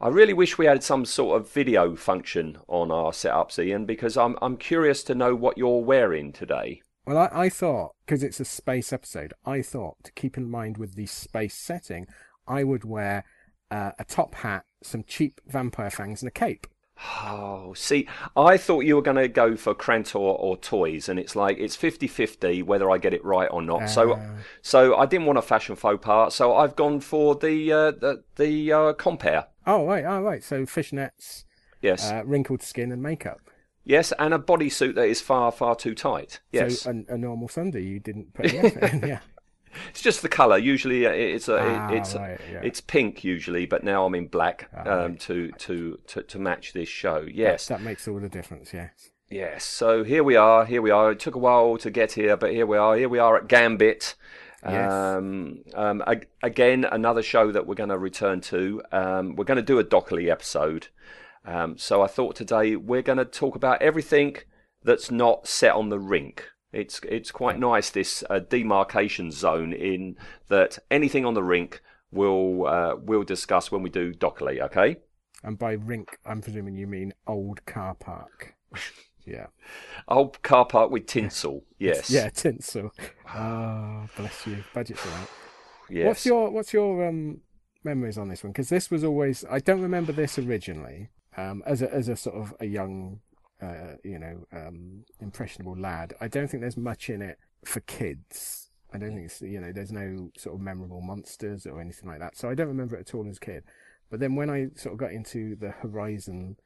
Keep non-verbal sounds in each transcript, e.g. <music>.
I really wish we had some sort of video function on our setups, Ian, because I'm I'm curious to know what you're wearing today. Well, I, I thought, because it's a space episode, I thought to keep in mind with the space setting, I would wear uh, a top hat, some cheap vampire fangs, and a cape. Oh, see, I thought you were going to go for Krantor or Toise, and it's like it's 50-50 whether I get it right or not. so, Uh. so I didn't want a fashion faux pas, so I've gone for the uh, the, the uh, compare. Oh, right, oh, right. So fishnets, Yes, uh, wrinkled skin, and makeup. yes, and a bodysuit that is far far too tight. Yes, So a, a normal Sunday, you didn't put <laughs> effort in, yeah. it's just the colour. Usually, uh, it's a Ah, it's right, yeah. it's pink usually, but now I'm in black Ah, um, to, to to to match this show. Yes, That makes all the difference, yes. Yes, so here we are, here we are. It took a while to get here, but here we are. Here we are at Gambit. Yes. Um, um, ag- again, another show that we're going to return to. Um, we're going to do a Docholli episode. Um, so I thought today we're going to talk about everything that's not set on the rink. It's it's quite nice this uh, demarcation zone in that anything on the rink we'll uh, we'll discuss when we do Docholli. Okay. And by rink, I'm presuming you mean old car park. <laughs> Yeah. Old car park with tinsel. <laughs> Yes. Yeah, tinsel. Oh, <laughs> bless you. Budget for that. Yes. What's your What's your um memories on this one? Because this was always I don't remember this originally. Um, as a as a sort of a young, uh, you know, um, impressionable lad, I don't think there's much in it for kids. I don't think it's you know there's no sort of memorable monsters or anything like that. So I don't remember it at all as a kid. But then when I sort of got into the Horizon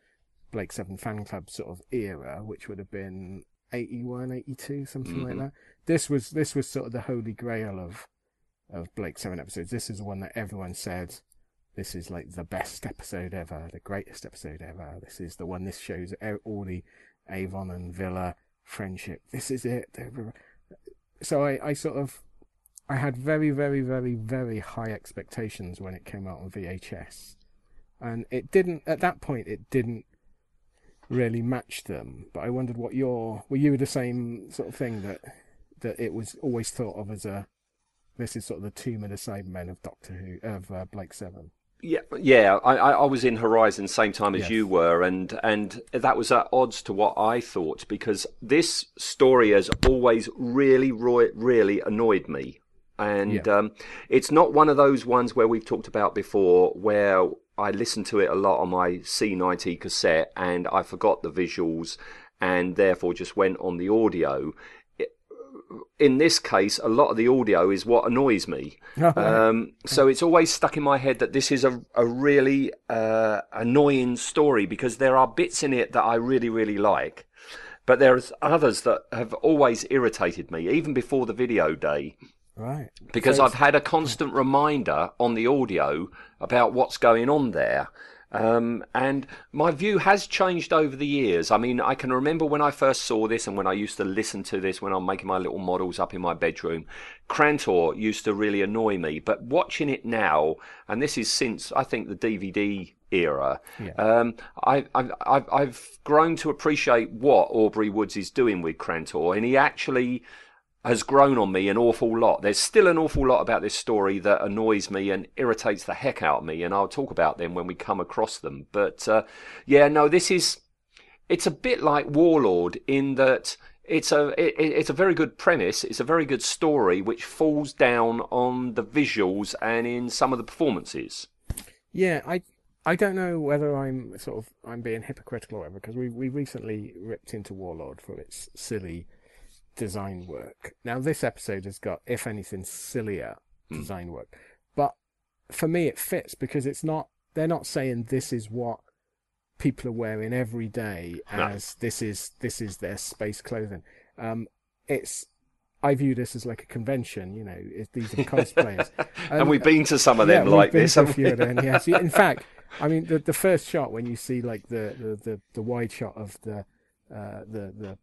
Blake Seven fan club sort of era, which would have been 81, 82, something like Mhm. that. This was this was sort of the holy grail of of Blake Seven episodes. This is the one that everyone said this is like the best episode ever, the greatest episode ever. This is the one. This shows all the Avon and Villa friendship. This is it. So I, I sort of I had very, very, very, very high expectations when it came out on VHS, and it didn't. At that point, it didn't really match them. But I wondered what your were you the same sort of thing that that it was always thought of as a this is sort of the tomb of the Cybermen of Doctor Who of uh, Blake Seven. Yeah, yeah. I, I was in Horizon same time as Yes. you were, and and that was at odds to what I thought because this story has always really, really annoyed me, and Yeah. um, it's not one of those ones where we've talked about before where I listened to it a lot on my C90 cassette and I forgot the visuals and therefore just went on the audio. In this case, a lot of the audio is what annoys me. <laughs> Um, so it's always stuck in my head that this is a, a really uh, annoying story because there are bits in it that I really, really like. But there's others that have always irritated me, even before the video day, right. because So I've had a constant reminder on the audio about what's going on there. Um, and my view has changed over the years. I mean, I can remember when I first saw this and when I used to listen to this when I'm making my little models up in my bedroom. Krantor used to really annoy me, but watching it now, and this is since I think the DVD era, Yeah. um, I, I've grown to appreciate what Aubrey Woods is doing with Krantor, and he actually has grown on me an awful lot. There's still an awful lot about this story that annoys me and irritates the heck out of me, and I'll talk about them when we come across them. But uh, yeah, no, this is it's a bit like Warlord in that it's a it, it's a very good premise. It's a very good story which falls down on the visuals and in some of the performances. Yeah, I I don't know whether I'm sort of I'm being hypocritical or whatever because we we recently ripped into Warlord for its silly design work. Now this episode has got, if anything, sillier design work, but for me it fits because it's not. They're not saying this is what people are wearing every day No. as this is this is their space clothing. Um, it's I view this as like a convention. You know, these are cosplayers, <laughs> and we've been to some of them yeah, like this. few we? of them, yes. <laughs> In fact, I mean, the the first shot when you see like the the the, the wide shot of the uh, the the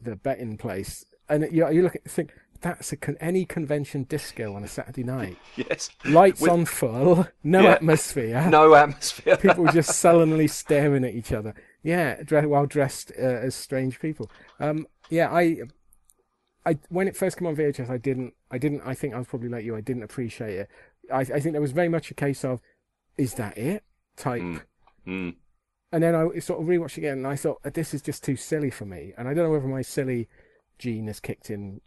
the betting place, and you you look at think that's a con- any convention disco on a Saturday night. <laughs> yes. Lights With- on full, no Yeah. atmosphere, <laughs> No atmosphere. people just <laughs> sullenly staring at each other. Yeah, dre- while dressed uh, as strange people. Um, yeah, I, I when it first came on VHS, I didn't, I didn't. I think I was probably like you. I didn't appreciate it. I, I think there was very much a case of, is that it? Type. Mm. Mm. And then I sort of rewatched again, and I thought this is just too silly for me. And I don't know whether my silly gene has kicked in,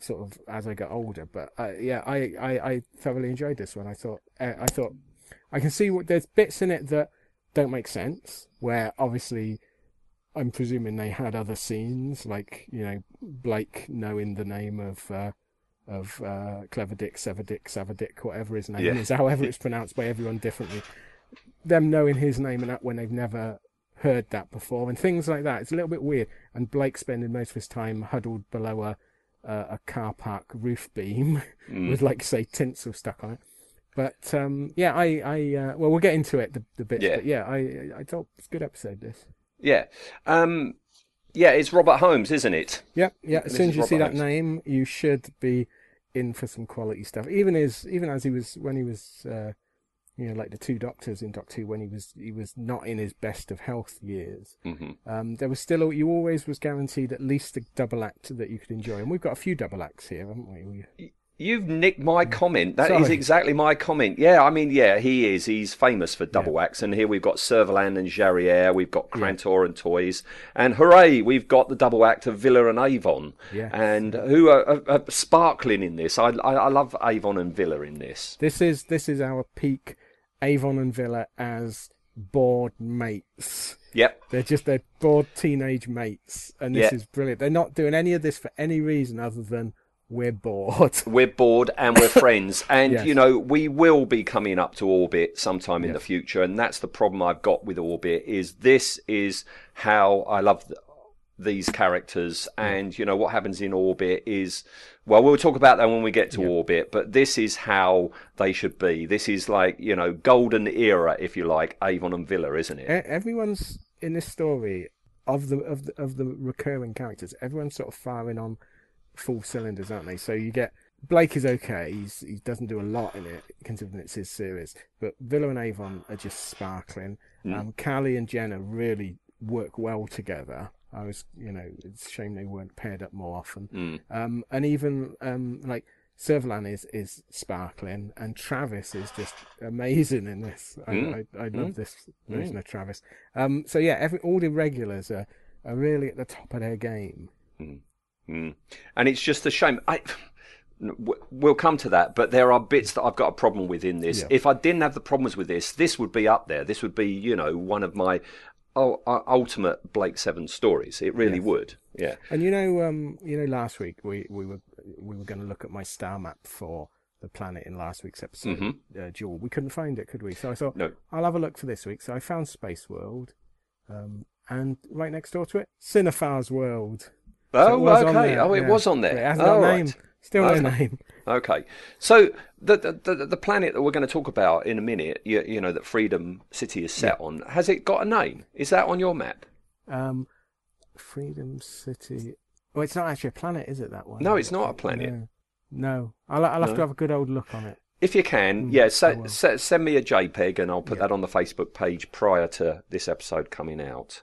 sort of as I got older. But uh, yeah, I, I, I thoroughly enjoyed this one. I thought uh, I thought I can see what there's bits in it that don't make sense. Where obviously, I'm presuming they had other scenes, like you know Blake knowing the name of. Uh, of uh, Clever Dick, Sever Dick, Saver Dick, whatever his name Yeah. is, however <laughs> it's pronounced by everyone differently. Them knowing his name and that when they've never heard that before and things like that. It's a little bit weird. And Blake spending most of his time huddled below a uh, a car park roof beam <laughs> Mm. with like say tinsel stuck on it. But um, yeah, I I uh, well we'll get into it the the bits. Yeah. But yeah, I I thought it's a good episode. This. Yeah. Um, yeah, it's Robert Holmes, isn't it? Yeah, yeah. As soon as you see that Holmes. name, you should be in for some quality stuff. Even as even as he was when he was, uh, you know, like the two doctors in Doctor Who, when he was he was not in his best of health years. hmm Um, there was still you always was guaranteed at least a double act that you could enjoy, and we've got a few double acts here, haven't we? we You've nicked my mm. comment. That is Sorry. exactly my comment. Yeah, I mean, yeah, he is. He's famous for double acts. And here we've got Servalan and Jarriere. We've got Krantor and Toise. And hooray, we've got the double act of Vila and Avon. Yes. And who are, are, are sparkling in this. I, I, I love Avon and Vila in this. This is this is our peak Avon and Vila as bored mates. Yep. They're just they're bored teenage mates, and this Yeah. is brilliant. They're not doing any of this for any reason other than we're bored. <laughs> We're bored and we're friends. <laughs> And, Yes. you know, we will be coming up to Orbit sometime in the future. And that's the problem I've got with Orbit is this is how I love th- these characters. And, you know, what happens in Orbit is, well, we'll talk about that when we get to Orbit, but this is how they should be. This is like, you know, golden era, if you like, Avon and Vila, isn't it? Everyone's in this story of the of the, of the recurring characters. Everyone's sort of firing on full cylinders, aren't they? So you get Blake is okay. He's he doesn't do a lot in it considering it's his series, but Vila and Avon are just sparkling. Um, Cally and Jenna really work well together. I was, you know, it's a shame they weren't paired up more often. Mm. Um, and even um, like Servalan is is sparkling, and Travis is just amazing in this. I, Mm. I, I love this version of Travis. Um, so yeah, every all the regulars are are really at the top of their game. Mm. And it's just a shame. I, we'll come to that, but there are bits that I've got a problem with in this. Yeah. If I didn't have the problems with this, this would be up there. This would be, you know, one of my oh, uh, ultimate Blake Seven stories. It really Yes. would. Yeah. And you know, um, you know, last week we, we were we were going to look at my star map for the planet in last week's episode, uh, Jewel. We couldn't find it, could we? So I thought Mm-hmm. No. I'll have a look for this week. So I found Space World, um, and right next door to it, Cinephile's World. So Oh, okay. Oh, it yeah. was on there. It hasn't oh, got a right. name. Still no Okay. name. Okay, so the, the the planet that we're going to talk about in a minute, you, you know, that Freedom City is set on, has it got a name? Is that on your map? Um, Freedom City. Oh, it's not actually a planet, is it? That one? No, it's not a planet. No, no. I'll, I'll have No. to have a good old look on it. If you can, Mm, yeah, I se- se- send me a JPEG and I'll put Yeah. that on the Facebook page prior to this episode coming out.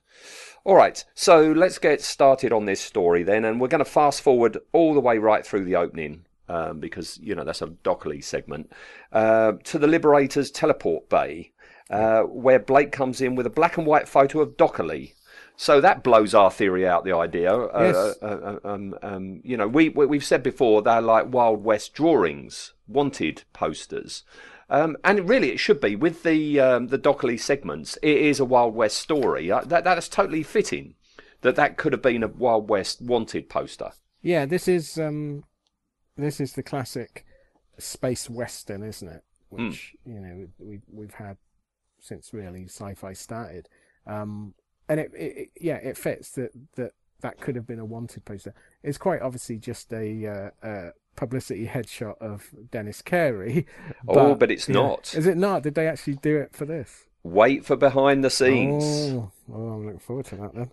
All right, so let's get started on this story then, and we're going to fast forward all the way right through the opening um, because you know that's a Docholli segment uh, to the Liberators teleport bay, uh, where Blake comes in with a black and white photo of Docholli. So that blows our theory out. The idea, uh, Yes. uh, uh, um, um, you know, we, we we've said before they're like Wild West drawings, wanted posters, um, and really it should be with the um, the Docholli segments. It is a Wild West story. Uh, that that's totally fitting. That that could have been a Wild West wanted poster. Yeah, this is um, this is the classic space western, isn't it? Hmm. Which you know we we've had since really sci-fi started, um, and it, it, it yeah it fits that that that could have been a wanted poster. It's quite obviously just a, uh, uh, publicity headshot of Denis Carey. oh, but it's yeah. not. Is it not? Did they actually do it for this? Wait for behind the scenes. Oh, well, I'm looking forward to that then.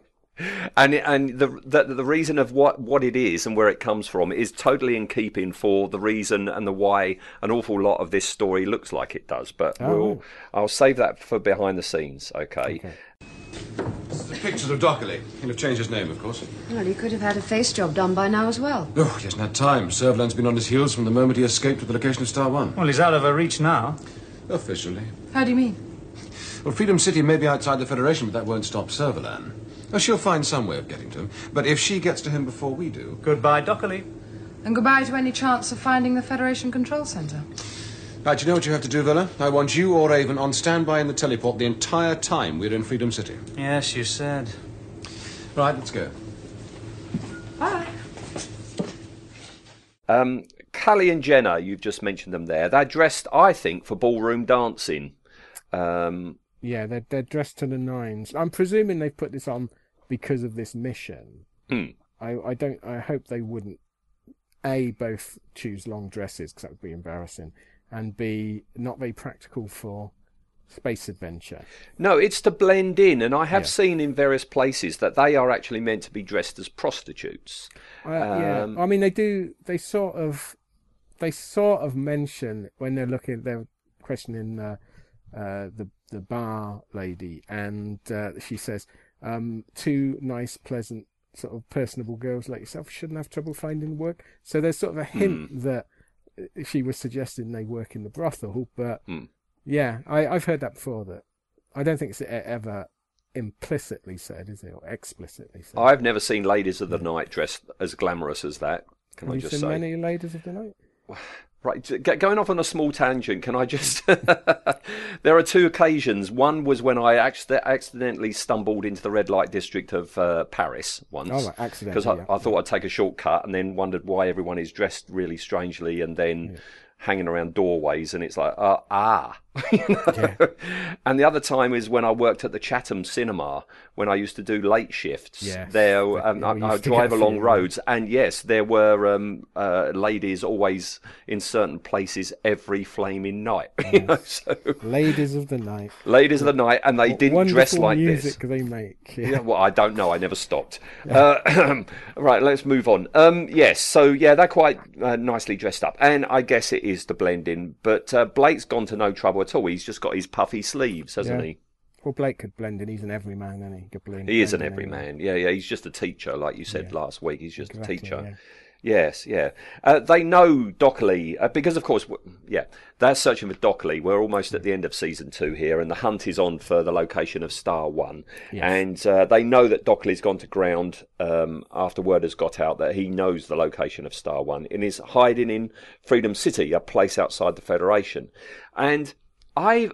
and and the, the the reason of what what it is and where it comes from is totally in keeping for the reason and the why an awful lot of this story looks like it does. But Oh. we'll I'll save that for behind the scenes. Okay. Okay. This pictures of Docholli. He'll have changed his name, of course. Well, he could have had a face job done by now as well. Oh, he hasn't had time. Servalan's been on his heels from the moment he escaped to the location of Star One. Well, he's out of her reach now. Officially. How do you mean? Well, Freedom City may be outside the Federation, but that won't stop Servalan. Oh, she'll find some way of getting to him. But if she gets to him before we do... Goodbye, Docholli. And goodbye to any chance of finding the Federation Control Center. Right, you know what you have to do, Vila? I want you or Avon on standby in the teleport the entire time we're in Freedom City. Yes, you said. Right, let's go. Bye. Um, Cally and Jenna, you've just mentioned them there. They're dressed, I think, for ballroom dancing. Um, Yeah, they're they're dressed to the nines. I'm presuming they've put this on because of this mission. Hmm. I I don't. I hope they wouldn't. A both choose long dresses because that would be embarrassing, and B not very practical for space adventure. no, it's to blend in, and I have Yeah. seen in various places that they are actually meant to be dressed as prostitutes. Uh, yeah, Um, I mean they do. They sort of, they sort of mention when they're looking, they're questioning uh, uh, the the bar lady, and uh, she says, um, two nice, pleasant, sort of personable girls like yourself shouldn't have trouble finding work. So there's sort of a hint that uh, she was suggesting they work in the brothel, but Hmm. yeah, I, I've heard that before. That I don't think it's ever implicitly said, is it, or explicitly said? I've never seen ladies of the night dressed as glamorous as that. Can Have I you just seen say? many ladies of the night? Right, going off on a small tangent, can I just? <laughs> there are two occasions. One was when I acc- accidentally stumbled into the red light district of uh, Paris once. Oh, right, accidentally, Because I, yeah. I thought I'd take a shortcut and then wondered why everyone is dressed really strangely and then hanging around doorways and it's like, uh, ah. <laughs> You know? And the other time is when I worked at the Chatham Cinema when I used to do late shifts. Yes, There, um, I, I drive along roads, and yes, there were um, uh, ladies always in certain places every flaming night. <laughs> you know, so Ladies of the night. ladies of the night, and they didn't dress like music this. they make. Yeah. Yeah, well, I don't know. I never stopped. Uh, <clears throat> right, let's move on. Um, yes, so yeah, they're quite uh, nicely dressed up, and I guess it is the blending. But uh, Blake's gone to no trouble at all. He's just got his puffy sleeves, hasn't Yeah. he? Well, Blake could blend in. He's an everyman, isn't he? He Could blend. He is an everyman. Yeah, yeah. He's just a teacher, like you said Yeah. last week. He's just Exactly, a teacher. yeah. Yes, yeah. Uh, they know Docholli uh, because, of course, yeah, they're searching for Docholli. We're almost at the end of season two here, and the hunt is on for the location of Star One. Yes. And uh, they know that Docholli's gone to ground um, after word has got out that he knows the location of Star One and is hiding in Freedom City, a place outside the Federation. And I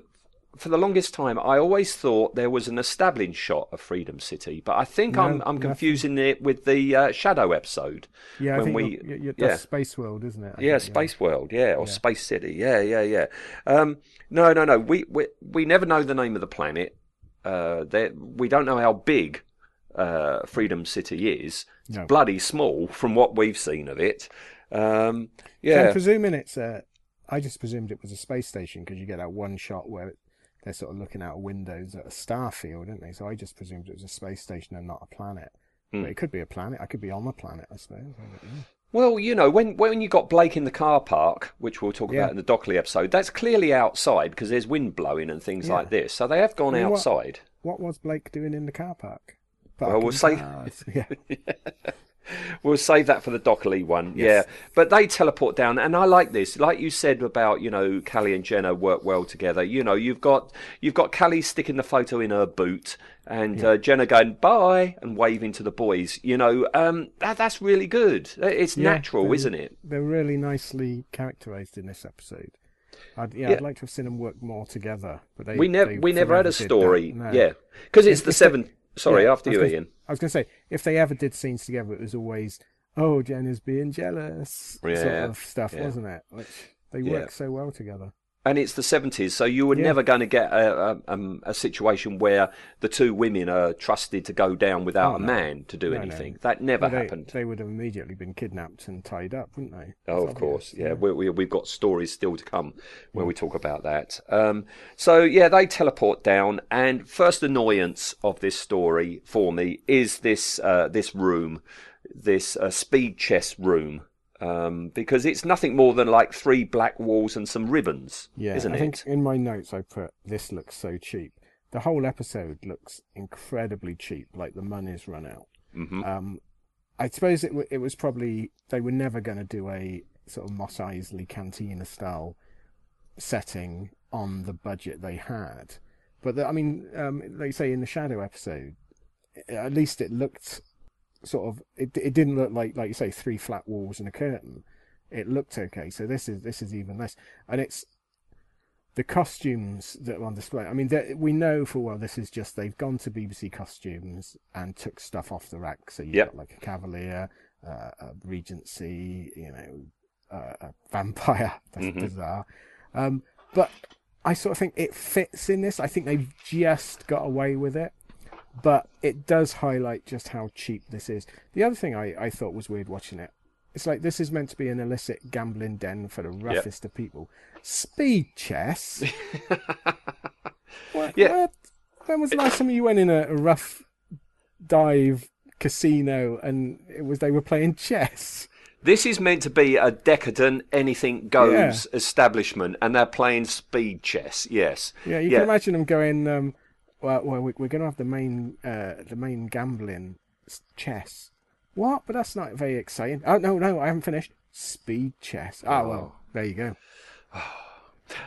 for the longest time, I always thought there was an establishing shot of Freedom City, but I think No, I'm I'm nothing. confusing it with the uh, Shadow episode. Yeah, I when we you're, you're, yeah Space World, isn't it? I yeah think, Space World yeah or Space City yeah yeah yeah. Um, no no no we, we we never know the name of the planet. Uh, we don't know how big uh, Freedom City is. It's No. bloody small from what we've seen of it. Um, yeah. I'm presuming it's a. I just presumed it was a space station because you get that one shot where it, they're sort of looking out windows at a star field, didn't they? So I just presumed it was a space station and not a planet. Hmm. But it could be a planet. I could be on a planet, I suppose. I. Well, you know, when when you got Blake in the car park, which we'll talk Yeah. about in the Docholli episode, that's clearly outside because there's wind blowing and things Yeah. like this. So they have gone I mean, outside. What was Blake doing in the car park? Well, we'll say- <laughs> yeah. <laughs> We'll save that for the Docholli one. Yes. Yeah. But they teleport down and I like this. Like you said about, you know, Cally and Jenna work well together. You know, you've got you've got Callie sticking the photo in her boot and uh, Jenna going bye and waving to the boys. You know, um that that's really good. It's Yeah, natural, isn't it? They're really nicely characterized in this episode. I'd, yeah, Yeah. I'd like to have seen them work more together, but they we never they we never had a story. No. Yeah. Because it's the <laughs> seventh sorry, Yeah, after you, gonna- Ian. I was going to say, if they ever did scenes together, it was always, oh, Jen is being jealous, sort Yeah, of stuff, yeah. wasn't it? Which they work so well together. And it's the 70s, so you were Yeah. never going to get a, a, um, a situation where the two women are trusted to go down without Oh, a man to do No, no. anything. That never they, happened. They would have immediately been kidnapped and tied up, wouldn't they? Oh, It's of course, obvious, yeah. We, we, we've got stories still to come when we talk about that. Um, so, yeah, they teleport down, and first annoyance of this story for me is this uh, this room, this uh, speed chess room, um, because it's nothing more than like three black walls and some ribbons, Yeah, isn't I it? think in my notes I put this looks so cheap. The whole episode looks incredibly cheap, like the money's run out. Mhm. Um, I suppose it w- it was probably they were never going to do a sort of Mos Eisley Cantina style setting on the budget they had. But the, I mean, um, you say in the Shadow episode, at least it looked sort of it. It didn't look like like you say three flat walls and a curtain. It looked okay. So this is this is even less, and it's the costumes that are on display. I mean, we know for well this is just they've gone to BBC Costumes and took stuff off the rack. So you Yep. got like a Cavalier, uh, a Regency, you know, uh, a vampire. <laughs> That's Mhm. bizarre. Um, but I sort of think it fits in this. I think they've just got away with it, but it does highlight just how cheap this is. The other thing I, I thought was weird watching it. It's like this is meant to be an illicit gambling den for the roughest of people. Speed chess. <laughs> what, Yeah. what? When was the last time you went in a, a rough dive casino and it was they were playing chess? This is meant to be a decadent, anything goes establishment, and they're playing speed chess. Yes. Yeah, you can imagine them going. Um, well, well, we- we're going to have the main, uh, the main gambling chess. What? But that's not very exciting. Oh no, no, I haven't finished. Speed chess. Oh, well, there you go. <sighs>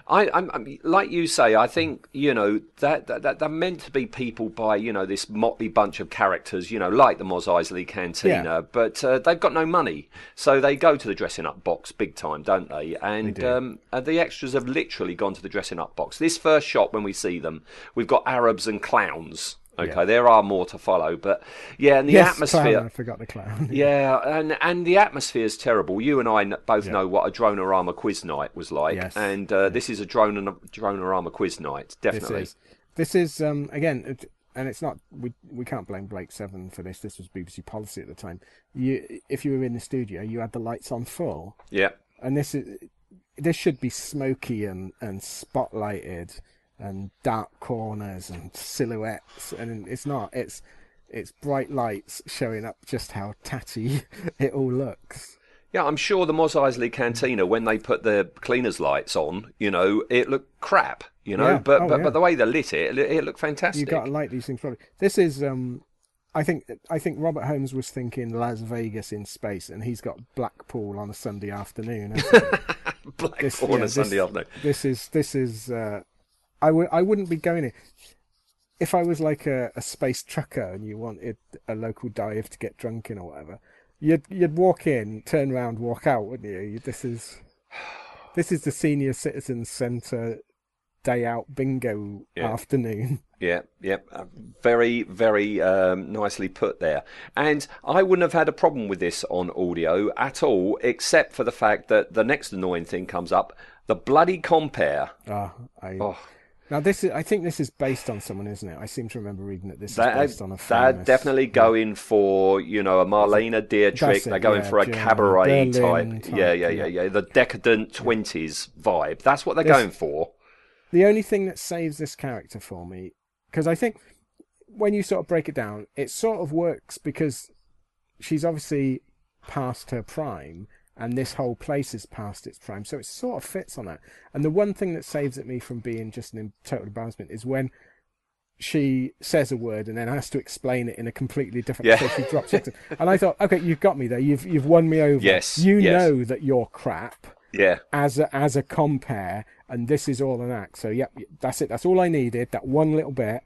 I, I'm, I'm like you say. I think you know that, that, that they're meant to be people by you know this motley bunch of characters. You know, like the Mos Eisley Cantina, Yeah. but uh, they've got no money, so they go to the dressing up box big time, don't they? And do. um, and the extras have literally gone to the dressing up box. This first shot when we see them, we've got Arabs and clowns. Okay, Yeah. there are more to follow, but yeah, and the yes, atmosphere. Clown, I forgot the clown. <laughs> Yeah, and and the atmosphere is terrible. You and I both Yeah. know what a Dronorama quiz night was like, Yes. and uh, this is a drone Dronorama quiz night, this definitely. is. This is um again, it, and it's not. We we can't blame Blake Seven for this. This was BBC policy at the time. You, if you were in the studio, you had the lights on full, Yeah, and this is this should be smoky and and spotlighted and dark corners and silhouettes and it's not it's it's bright lights showing up just how tatty <laughs> it all looks yeah. I'm sure the Mos Eisley Cantina, when they put the cleaners lights on, you know, it looked crap. You know, Yeah. but Oh, but, yeah. but the way they lit it, it, looked fantastic. you got to like these things probably this is um I think I think Robert Holmes was thinking Las Vegas in space, and he's got Blackpool on a Sunday afternoon. hasn't he? <laughs> Black this- on a this- Sunday afternoon. this is this is uh, I w- I wouldn't be going in if I was like a, a space trucker and you wanted a local dive to get drunk in or whatever. You'd you'd walk in, turn around, walk out, wouldn't you? You- This is this is the senior citizens centre day out bingo Yeah. afternoon. <laughs> Yeah, yeah, uh, very, very um, nicely put there. And I wouldn't have had a problem with this on audio at all, except for the fact that the next annoying thing comes up: the bloody compare. Ah, I, Oh, now this is I think this is based on someone, isn't it? I seem to remember reading that this that, is based on a famous... they're definitely going for you know a Marlene Dietrich. They're going yeah, for a cabaret type. type, Yeah, yeah, yeah, yeah. yeah. The decadent twenties vibe. That's what they're This- going for. the only thing that saves this character for me because i think when you sort of break it down it sort of works because she's obviously past her prime and this whole place is past its prime so it sort of fits on that and the one thing that saves it me from being just an total embarrassment is when she says a word and then has to explain it in a completely different Yeah. so she drops it <laughs> and i thought okay you've got me there you've you've won me over Yes, you yes. know that you're crap Yeah, as a, as a compare, and this is all an act. So yep, that's it. That's all I needed. That one little bit,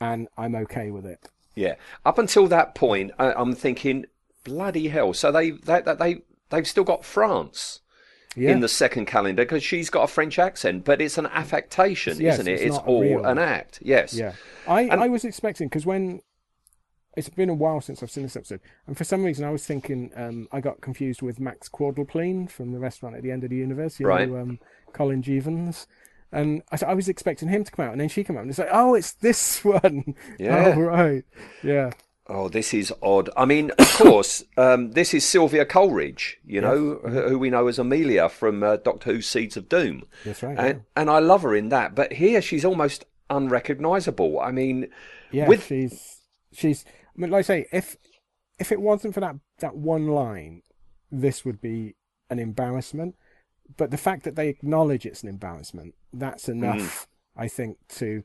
and I'm okay with it. Yeah. Up until that point, I, I'm thinking, bloody hell. So they they they, they they've still got France Yeah, in the second calendar because she's got a French accent, but it's an affectation, Yes, isn't it? it's It's, all real. an act. Yes. yeah. I And- I was expecting because when it's been a while since I've seen this episode, and for some reason I was thinking um, I got confused with Max Quordlepleen from the restaurant at the end of the universe. You Right. know, um, Colin Jeavons. And I, I was expecting him to come out, and then she came out, and it's like, oh, it's this <laughs> one. Yeah. Oh, right. Yeah. Oh, this is odd. I mean, of <coughs> course, um, this is Sylvia Coleridge, you know, who who we know as Amelia from uh, Doctor Who's Seeds of Doom. That's right, And, and I love her in that. But here she's almost unrecognisable. I mean, Yeah, with she's she's. I mean, like I say, if if it wasn't for that that one line, this would be an embarrassment. But the fact that they acknowledge it's an embarrassment, that's enough, I think, to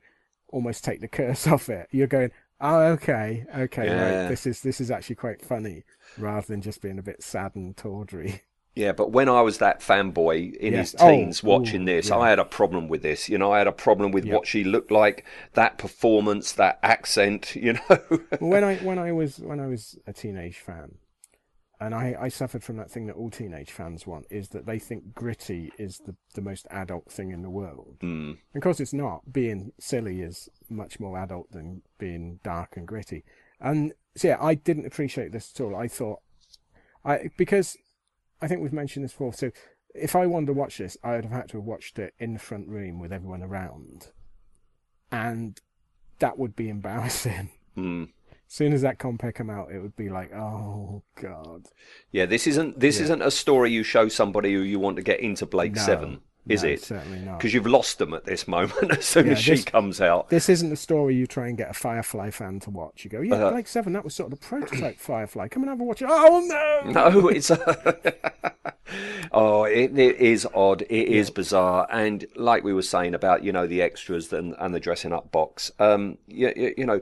almost take the curse <laughs> off it. You're going, oh, okay, okay, Yeah. right. This is this is actually quite funny, rather than just being a bit sad and tawdry. Yeah, but when I was that fanboy in Yes. his Oh, teens watching ooh, this, yeah. I had a problem with this. You know, I had a problem with Yep. what she looked like, that performance, that accent. <laughs> You know, when I when I was when I was a teenage fan, and I, I suffered from that thing that all teenage fans want is that they think gritty is the, the most adult thing in the world. Mm. Of course, it's not. Being silly is much more adult than being dark and gritty. And so yeah, I didn't appreciate this at all. I thought I because I think we've mentioned this before. So if I wanted to watch this, I would have had to have watched it in the front room with everyone around, and that would be <laughs> embarrassing. Mm. As soon as that compare come out, it would be like, oh god. yeah. This isn't this Yeah. isn't a story you show somebody who you want to get into Blake No, Seven, is no, it? Certainly not. Because you've lost them at this moment. <laughs> As soon Yeah, as she this- comes out, This isn't the story you try and get a Firefly fan to watch. You go, yeah, Uh, Blake Seven, that was sort of the prototype <clears throat> Firefly. Come and have a watch. Oh no! No, it's <laughs> oh, it, it is odd. It is bizarre, and like we were saying about you know the extras and, and the dressing up box. Um, you, you, you know,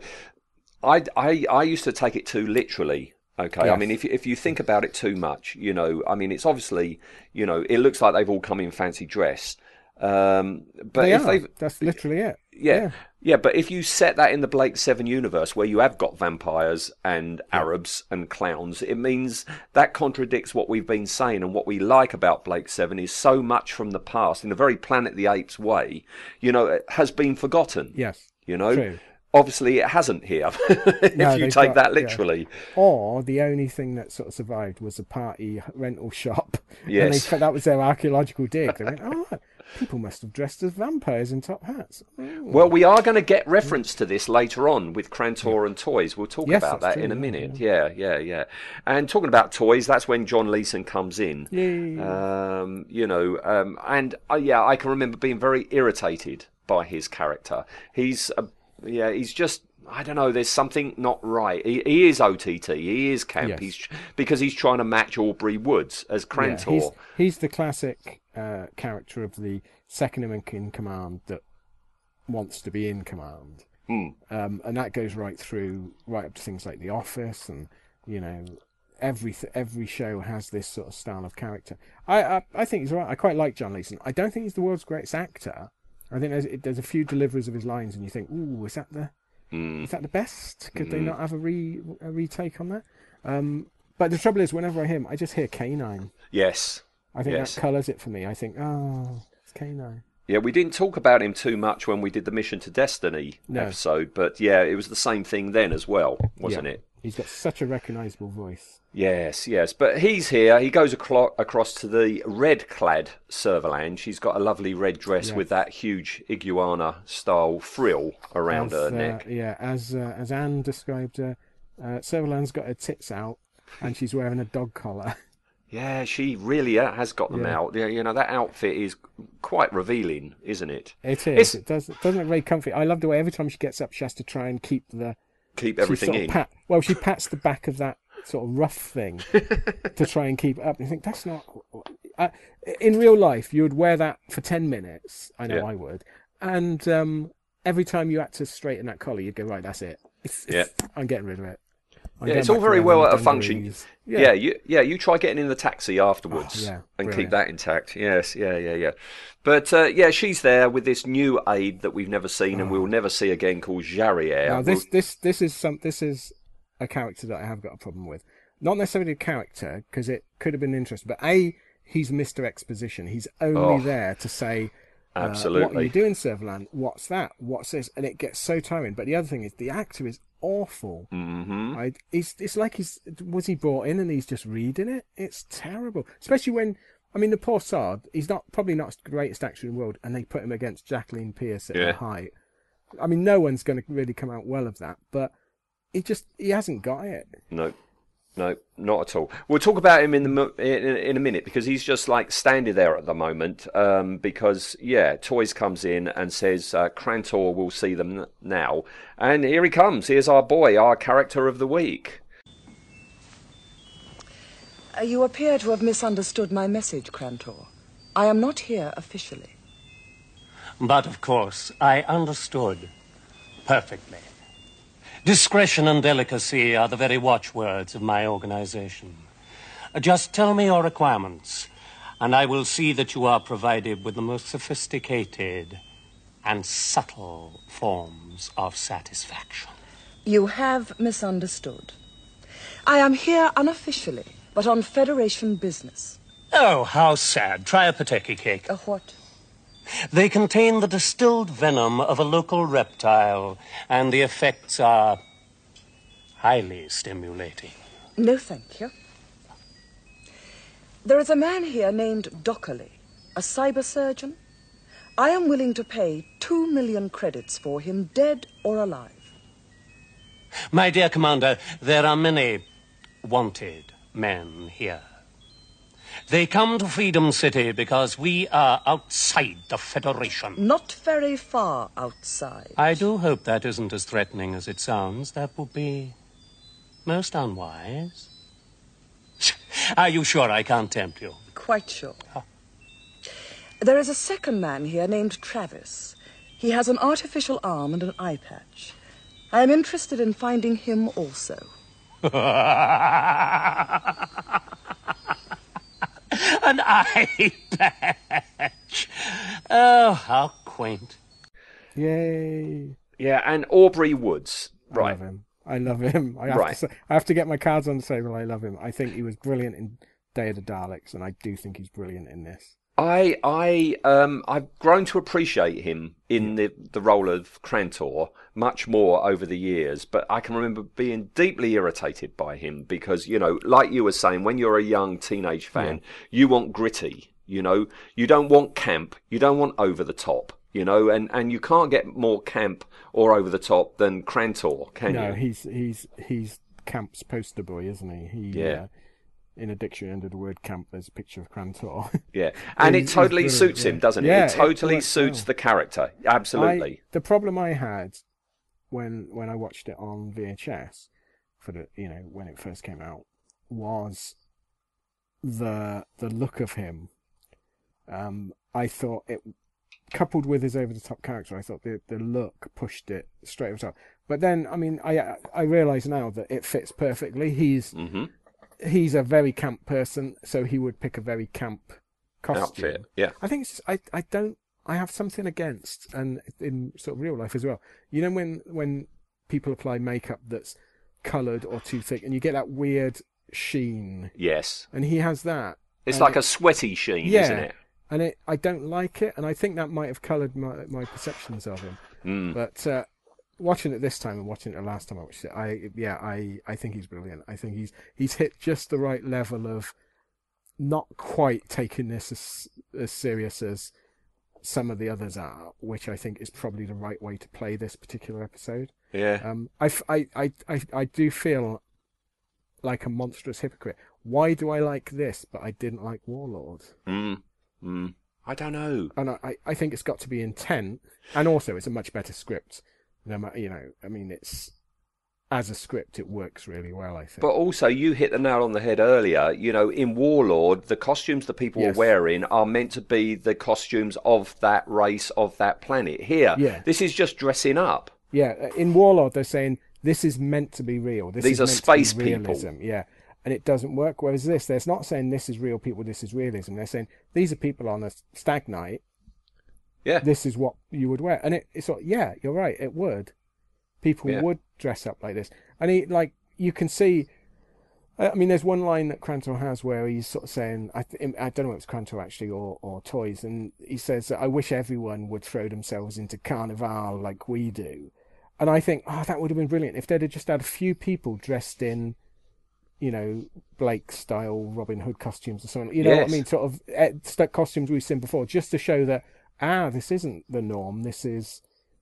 I, I I used to take it too literally. Okay, I mean, if you- if you think about it too much, you know, I mean, it's obviously, you know, it looks like they've all come in fancy dress. Um, but They if are. they've That's literally it. yeah. yeah, But if you set that in the Blake Seven universe where you have got vampires and Arabs and clowns, it means that contradicts what we've been saying. And what we like about Blake Seven is so much from the past, in a very Planet the Apes way, you know, it has been forgotten. Yes. You know, True. Obviously it hasn't here. <laughs> if No, you take got- that yeah. literally. Or the only thing that sort of survived was a party rental shop. <laughs> And Yes. they, that was their archaeological <laughs> dig. They went, oh, people must have dressed as vampires in top hats. Oh. Well, we are going to get reference to this later on with Krantor and Toise. We'll talk Yes, about that true, in a minute. Yeah, yeah, yeah. And talking about Toise, that's when John Leeson comes in. Um, you know, um, and uh, yeah, I can remember being very irritated by his character. He's, uh, yeah, he's just. I don't know. There's something not right. He, he is OTT. He is camp. Yes. He's because he's trying to match Aubrey Woods as Yeah, he's, he's the classic uh, character of the second in command that wants to be in command. Hmm. Um, and that goes right through, right up to things like The Office, and you know, every every show has this sort of style of character. I I, I think he's right. I quite like John Leeson. I don't think he's the world's greatest actor. I think there's there's a few deliveries of his lines, and you think, ooh, is that the Hmm. is that the best? Could they not have a re a retake on that? Um, but the trouble is, whenever I hear him, I just hear K9. yes. I think Yes. that colours it for me. I think, oh, it's K9. Yeah, we didn't talk about him too much when we did the Mission to Destiny No. episode, but yeah, it was the same thing then as well, wasn't Yeah. it? He's got such a recognisable voice. Yes, yes. But he's here. He goes aclo- across to the red clad Servalan. She's got a lovely red dress with that huge iguana style frill around as, her uh, neck. Yeah, as uh, as Anne described her, uh, Servalan's got her tits out, and she's wearing a dog collar. <laughs> Yeah, she really uh, has got them Yeah. out. Yeah, you know, that outfit is quite revealing, isn't it? It It's- It does. It doesn't look very comfy. I love the way every time she gets up, she has to try and keep the Keep everything in. Pat, well, she pats the back of that sort of rough thing <laughs> to try and keep it up. And you think that's not. Uh, in real life, you would wear that for ten minutes. I know Yeah. I would. And um, every time you had to straighten that collar, you'd go right. That's it. It's, it's- I'm getting rid of it. I'm Yeah, it's all very well at a function. Yeah. you yeah, you try getting in the taxi afterwards Oh, yeah, and keep that intact. Yes, yeah, yeah, yeah. But uh, yeah, she's there with this new aide that we've never seen and we'll never see again called Jarriere. Oh. Now We'll- this this this is some this is a character that I have got a problem with. Not necessarily a character because it could have been interesting, but a he's Mister Exposition. He's only Oh. there to say. Uh, what are you doing, Servalan? What's that? What's this? And it gets so tiring. But the other thing is, the actor is awful. Mm-hmm. I, he's, it's like he's was he brought in and he's just reading it. It's terrible, especially when I mean, the poor sod, he's not probably not the greatest actor in the world, and they put him against Jacqueline Pearce at Yeah. the height. I mean, no one's going to really come out well of that, but he just he hasn't got it. No, no, not at all. We'll talk about him in the in, in a minute because he's just like standing there at the moment. Um, because yeah, Toise comes in and says uh, Krantor will see them now, and here he comes. Here's our boy, our character of the week. Uh, You appear to have misunderstood my message, Krantor. I am not here officially. But of course, I understood perfectly. Discretion and delicacy are the very watchwords of my organization. Uh, Just tell me your requirements, and I will see that you are provided with the most sophisticated and subtle forms of satisfaction. You have misunderstood. I am here unofficially, but on Federation business. Oh, how sad. Try a Pateki cake. A what? They contain the distilled venom of a local reptile, and the effects are highly stimulating. No, thank you. There is a man here named Docholli, a cyber surgeon. I am willing to pay two million credits for him, dead or alive. My dear Commander, there are many wanted men here. They come to Freedom City because we are outside the Federation. Not very far outside. I do hope that isn't as threatening as it sounds. That would be most unwise. <laughs> Are you sure I can't tempt you? Quite sure. There is a second man here named Travis. He has an artificial arm and an eye patch. I am interested in finding him also. <laughs> <laughs> An eye patch. Oh, how quaint. Yay! Yeah, and Aubrey Woods. Right. I love him. I love him. I have, Right. to say, I have to get my cards on the table. I love him. I think he was brilliant in Day of the Daleks, and I do think he's brilliant in this. I I um I've grown to appreciate him in the the role of Krantor much more over the years, but I can remember being deeply irritated by him because you know, like you were saying, when you're a young teenage fan, you want gritty. You know, you don't want camp, you don't want over the top. You know, and and you can't get more camp or over the top than Krantor, can no, you? No, he's he's he's Camp's poster boy, isn't he? He Yeah. uh, in a dictionary under the word camp, there's a picture of Krantor. <laughs> Yeah, and it he's totally suits him, doesn't it? Yeah, it it totally works suits well. the character. Absolutely. I, the problem I had when when I watched it on VHS for the you know when it first came out was the the look of him. Um, I thought it coupled with his over the top character, I thought the the look pushed it straight over top. But then, I mean, I I realise now that it fits perfectly. He's hmm he's a very camp person, so he would pick a very camp costume. Outfit. Yeah. I think it's, I I don't I have something against and in sort of real life as well. You know when when people apply makeup that's coloured or too thick and you get that weird sheen Yes. and he has that. It's like it- a sweaty sheen, yeah, isn't it? and it I don't like it and I think that might have coloured my my perceptions of him. Mm. But uh, watching it this time and watching it the last time I watched it, I yeah, I, I think he's brilliant. I think he's he's hit just the right level of not quite taking this as, as serious as some of the others are, which I think is probably the right way to play this particular episode. Yeah. Um, I, f- I, I, I, I do feel like a monstrous hypocrite. Why do I like this, but I didn't like Warlord? Mm. Mm. I don't know. and I, I think it's got to be intent, and also it's a much better script. No matter, you know, I mean, it's as a script, it works really well. I think. But also, you hit the nail on the head earlier. You know, in Warlord, the costumes that people Yes. are wearing are meant to be the costumes of that race, of that planet. Here, Yeah. this is just dressing up. yeah, uh, in Warlord, they're saying this is meant to be real. This These is are meant to be space people. realism. Yeah, and it doesn't work. Whereas this, they're not saying this is real people. This is realism. They're saying these are people on a stag night. Yeah. This is what you would wear, and it, it's like, yeah, you're right. It would. People Yeah. would dress up like this, and he like you can see. I mean, there's one line that Krantor has where he's sort of saying, I, th- I don't know if it's Krantor actually or, or Toise, and he says, I wish everyone would throw themselves into Carnival like we do. And I think, oh, that would have been brilliant if they'd have just had a few people dressed in you know, Blake style Robin Hood costumes or something. You know what I mean? Sort of eh, st- costumes we've seen before, just to show that ah, this isn't the norm. This is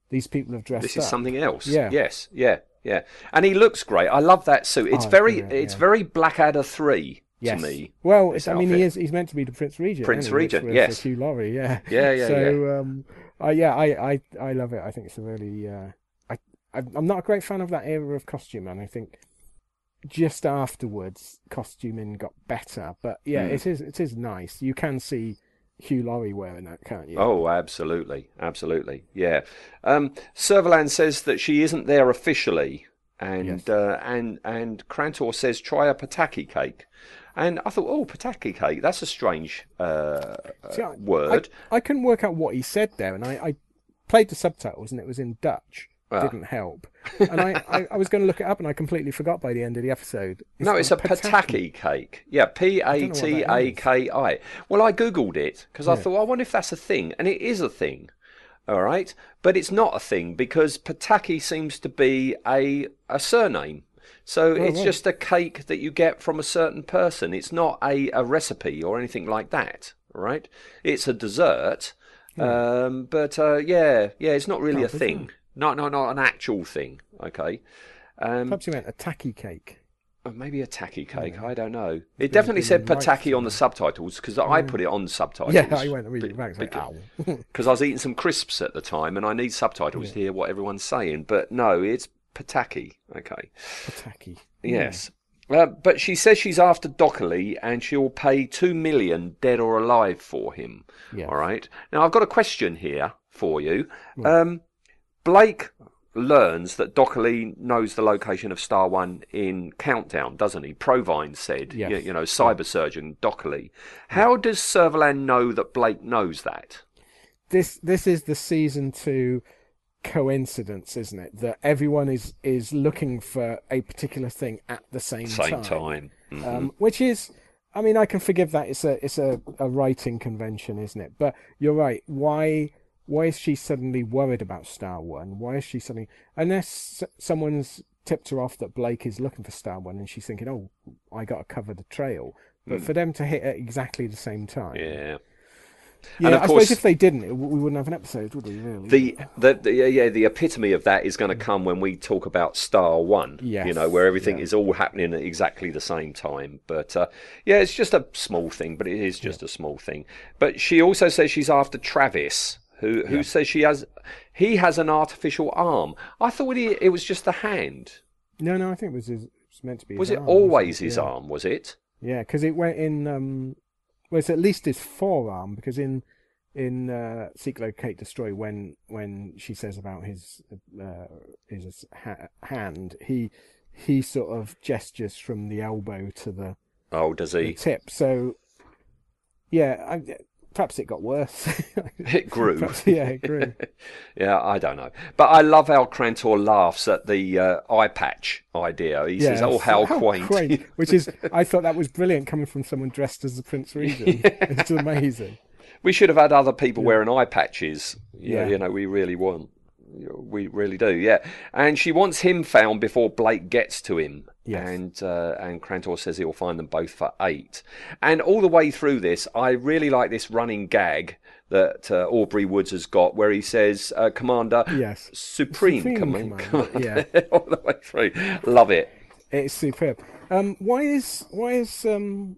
these people have dressed This up. is something else. Yeah. Yes. Yeah. Yeah. And he looks great. I love that suit. It's Oh, very. yeah, it's yeah. very Blackadder three Yes. to me. Well, it's, I mean, he is. He's meant to be the Prince Regent. Prince? Regent, yes. Hugh Laurie, yeah. <laughs> Yeah, yeah, so, um, uh, yeah, I, I, I love it. I think it's a really. Uh, I, I'm not a great fan of that era of costume, and I think just afterwards, costuming got better. But yeah, Hmm. it is. It is nice. You can see Hugh Laurie wearing that, can't you? Oh, absolutely, absolutely, yeah. Um, Servalan says that she isn't there officially, and Yes. uh, and and Krantor says try a pataki cake, and I thought, oh, pataki cake, that's a strange uh, See, uh, I- word. I, I couldn't work out what he said there, and I, I played the subtitles, and it was in Dutch. Ah. Didn't help, and I, I, I was going to look it up, and I completely forgot by the end of the episode. no, it's a called pataki cake. Yeah, P A T A K I. Well, I googled it because I thought, I wonder if that's a thing, and it is a thing. All right, but it's not a thing because pataki seems to be a a surname. So it's right. just a cake that you get from a certain person. It's not a, a recipe or anything like that. right? it's a dessert. Um, but uh, yeah, yeah, it's not really a thing. Not not not an actual thing. Okay. Um, Perhaps you meant a tacky cake. or maybe a tacky cake. I don't know. It definitely said right pataki on the subtitles because I put it on subtitles. Yeah, I went read back. Because- <laughs> <laughs> I was eating some crisps at the time and I need subtitles to hear what everyone's saying. But no, it's pataki. Okay. pataki. Yes. Uh, but she says she's after Docholli and she'll pay two million dead or alive for him. Yes. All right. Now I've got a question here for you. Um, Blake learns that Docholli knows the location of Star One in Countdown, doesn't he? Provine said, Yes. you, you know, cyber surgeon Docholli. How does Servalan know that Blake knows that? This this is the season two coincidence, isn't it? That everyone is is looking for a particular thing at the same, Same time. Mm. Um, which is, I mean, I can forgive that. It's a it's a, a writing convention, isn't it? But you're right. Why why is she suddenly worried about Star One? Why is she suddenly unless someone's tipped her off that Blake is looking for Star One and she's thinking, oh, I got to cover the trail. But for them to hit at exactly the same time. Yeah. yeah. And of I course- suppose if they didn't, it, we wouldn't have an episode, would we? Really? The, the, the yeah, yeah the epitome of that is going to come when we talk about Star One. Yes, you know where everything yeah. is all happening at exactly the same time. But uh, yeah, it's just a small thing, but it is just a small thing. But she also says she's after Travis, who who says she has he has an artificial arm. I thought he, it was just a hand. No, no, I think it was, his, it was meant to be. Was it arm, always his yeah. arm? Was it? Yeah, because it went in. Um, well, it's at least his forearm because in in uh, Seek, Locate, Destroy, when when she says about his uh, his ha- hand, he he sort of gestures from the elbow to the, Oh, does the he? tip. So yeah, I, perhaps it got worse. <laughs> It grew. <laughs> Perhaps- yeah, it grew. <laughs> Yeah, I don't know. But I love how Krantor laughs at the uh, eye patch idea. He says, Yeah, "Oh, how, so- quaint!" Which is, I thought that was brilliant coming from someone dressed as the Prince Regent. It's amazing. we should have had other people wearing eye patches. Yeah, Yeah. you know, we really want. We really do, yeah. And she wants him found before Blake gets to him. Yes. And uh, and Krantor says he'll find them both for eight. And all the way through this, I really like this running gag that uh, Aubrey Woods has got, where he says, uh, "Commander, Yes. Supreme, Supreme Command- Commander, Commander," <laughs> all the way through. Love it. It's superb. Um, why is why is um,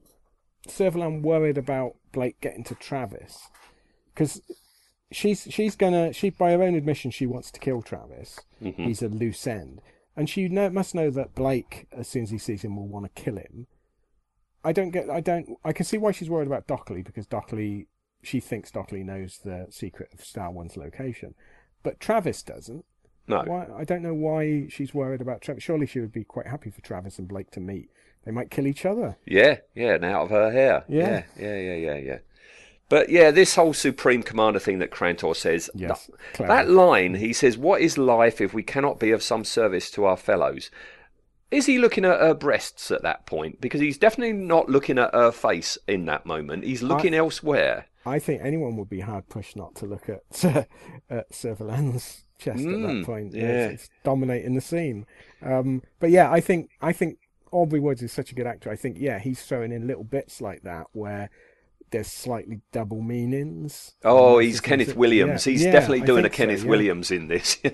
Servalan worried about Blake getting to Travis? Because she's she's gonna she by her own admission she wants to kill Travis. He's a loose end, and she know, must know that Blake, as soon as he sees him, will want to kill him. I don't get. I don't. I can see why she's worried about Docholli because Docholli. She thinks Docholli knows the secret of Star One's location, but Travis doesn't. No. Why? I don't know why she's worried about Travis. Surely she would be quite happy for Travis and Blake to meet. They might kill each other. Yeah, yeah, and out of her hair. Yeah. yeah, yeah, yeah, yeah. yeah. But yeah, this whole Supreme Commander thing that Krantor says, Yes, clever. that line, he says, What is life if we cannot be of some service to our fellows? Is he looking at her breasts at that point? Because he's definitely not looking at her face in that moment. He's looking elsewhere. I think anyone would be hard pushed not to look at <laughs> at Servalan's chest at Mm, that point. yeah. It's, it's dominating the scene. Um, but yeah, I think I think Aubrey Woods is such a good actor. I think yeah, he's throwing in little bits like that where there's slightly double meanings. Oh, he's Kenneth Williams. yeah, He's yeah, definitely doing a so, Kenneth yeah. Williams in this. <laughs>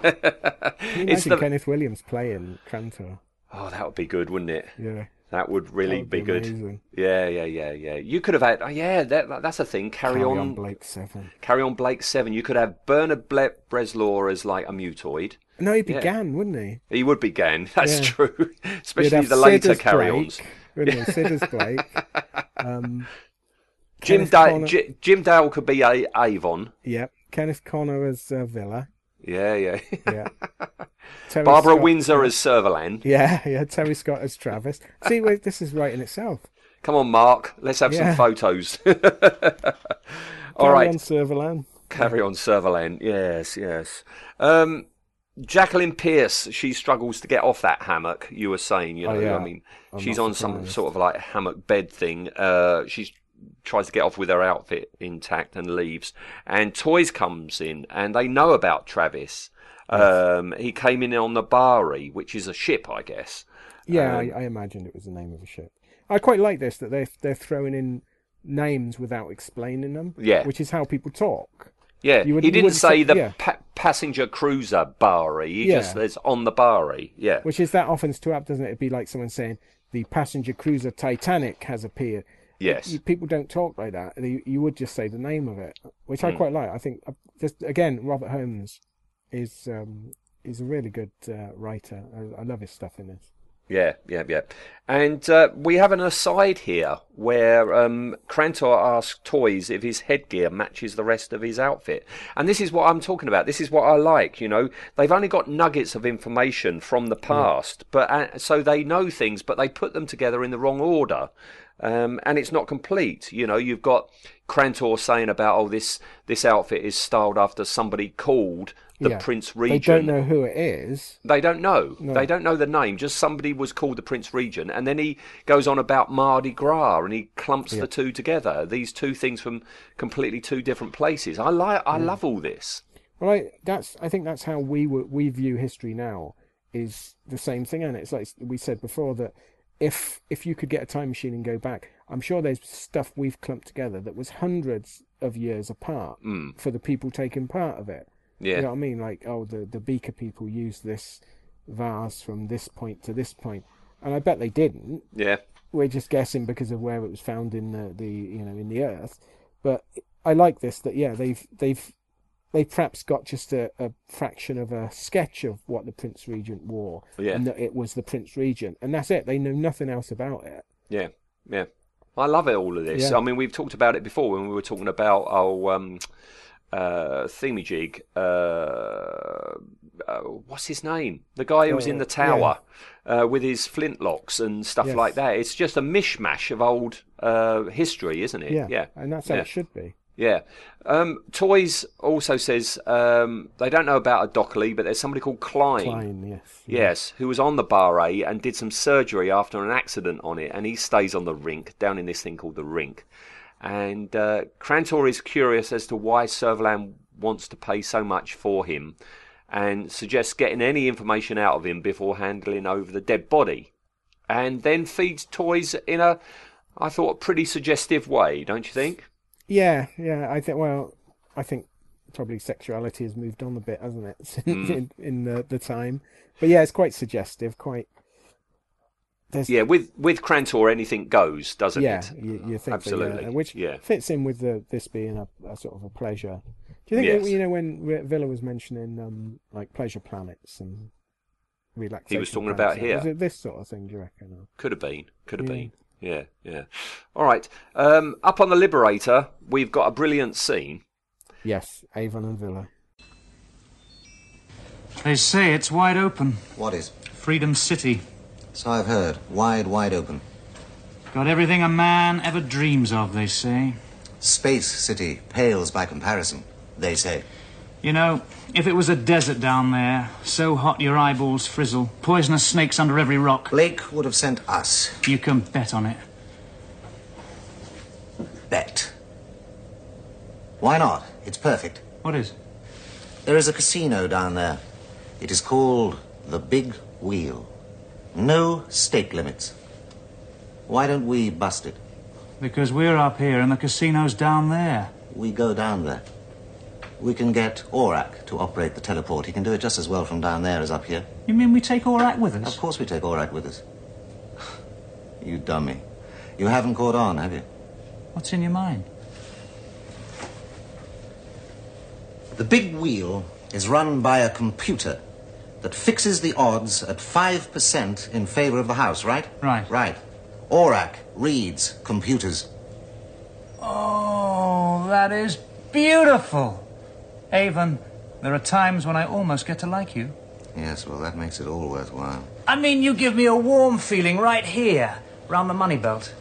It's the, Kenneth Williams playing Krantor. oh, that would be good, wouldn't it? Yeah, That would really would be, be good. Yeah, yeah, yeah, yeah. You could have had. Oh, yeah, that, that's a thing. Carry, Carry on, on Blake Seven. Carry on, Blake Seven. You could have Bernard Ble- Bresslaw as like a mutoid. No, he Yeah. began, wouldn't he? He would be Gan. <laughs> That's Yeah. true. <laughs> Especially the Sid later. Blake, wouldn't? Sid as Blake. Um, Jim, da- J- Jim Dale could be a- Avon. Yep. Kenneth Connor as uh, Vila. Yeah, yeah. Yeah. <laughs> Terry Barbara Scott- Windsor as Servalan. Yeah, yeah. Terry Scott as Travis. See, wait, this is right in itself. Come on, Mark. Let's have Yeah. some photos. <laughs> All Carry right. on Servalan. Carry on, Servalan. Yes, yes. Um, Jacqueline Pearce, she struggles to get off that hammock. You were saying, you know, Oh, yeah. I mean, I'm she's on some sort of like hammock bed thing. Uh, she tries to get off with her outfit intact and leaves. And Toise comes in, and they know about Travis. Um, he came in on the Bari, which is a ship, I guess. Yeah, Um, I, I imagined it was the name of a ship. I quite like this that they they're throwing in names without explaining them. Yeah. which is how people talk. Yeah, would, he didn't say say- the yeah. pa- passenger cruiser Bari. He Yeah. just says on the Bari. Yeah, Which is that often to up, doesn't it? It'd be like someone saying the passenger cruiser Titanic has appeared. Yes. You, people don't talk like that. You, you would just say the name of it, which Hmm. I quite like. I think uh, just again, Robert Holmes is um, is a really good uh, writer. I, I love his stuff in this. Yeah, yeah, yeah. And uh, we have an aside here where um, Krantor asks Toise if his headgear matches the rest of his outfit. And this is what I'm talking about. This is what I like, you know. They've only got nuggets of information from the past, but uh, so they know things, but they put them together in the wrong order. Um, and it's not complete. You know, you've got Krantor saying about, oh, this this outfit is styled after somebody called the Yeah. Prince Regent. They don't know who it is. They don't know. No. They don't know the name. Just somebody was called the Prince Regent, and then he goes on about Mardi Gras, and he clumps the two together. These two things from completely two different places. I like. I love all this. Well, I, that's I think that's how we w- we view history now is the same thing, and it's like we said before that if if you could get a time machine and go back, I'm sure there's stuff we've clumped together that was hundreds of years apart hmm. for the people taking part of it. Yeah. You know what I mean? Like, oh, the the Beaker people used this vase from this point to this point, and I bet they didn't. Yeah. We're just guessing because of where it was found in the, the you know in the earth. But I like this that yeah they've they've they perhaps got just a, a fraction of a sketch of what the Prince Regent wore, Yeah. and that it was the Prince Regent, and that's it. They know nothing else about it. Yeah. Yeah. I love it. All of this. Yeah. I mean, we've talked about it before when we were talking about our um, uh, Themijig. Uh, uh, what's his name? The guy who was in Uh, the tower uh, with his flintlocks and stuff Yes. like that. It's just a mishmash of old uh, history, isn't it? Yeah, Yeah. and that's how Yeah. it should be. Yeah. Um, Toise also says um, they don't know about a Docholli, but there's somebody called Klein. Klein, yes, Yes, who was on the bar A and did some surgery after an accident on it, and he stays on the rink, down in this thing called the rink. And uh, Krantor is curious as to why Servalan wants to pay so much for him and suggests getting any information out of him before handling over the dead body. And then feeds Toise in a, I thought, pretty suggestive way, don't you think? Yeah, yeah. I think. Well, I think probably sexuality has moved on a bit, hasn't it, <laughs> since Hmm. in, in the, the time? But yeah, it's quite suggestive. Quite. There's, Yeah, with with Krantor, anything goes, doesn't yeah, it? you, you think so, Absolutely, yeah. which yeah. fits in with the this being a, a sort of a pleasure. Do you think Yes. that, you know when Vila was mentioning um, like pleasure planets and relaxation? He was talking planets, about here. Was it this sort of thing? Do you reckon? Or- Could have been. Could have Yeah. been. Yeah, yeah. All right. Um, up on the Liberator, we've got a brilliant scene. Yes, Avon and Vila. They say it's wide open. What is? Freedom City. So I've heard. Wide, wide open. Got everything a man ever dreams of, they say. Space City pales by comparison, they say. You know, if it was a desert down there, so hot your eyeballs frizzle, poisonous snakes under every rock, Blake would have sent us. you can bet on it. Bet. Why not? It's perfect. What is? There is a casino down there. It is called the Big Wheel. No stake limits. Why don't we bust it? Because we're up here and the casino's down there. We go down there. We can get Orac to operate the teleport. He can do it just as well from down there as up here. You mean we take Orac with us? Of course we take Orac with us. <sighs> You dummy. You haven't caught on, have you? What's in your mind? The big wheel is run by a computer that fixes the odds at 5% in favor of the house, right? Right. Right. Orac reads computers. Oh, that is beautiful. Avon, there are times when I almost get to like you. Yes, well, that makes it all worthwhile. I mean, you give me a warm feeling right here, round the money belt.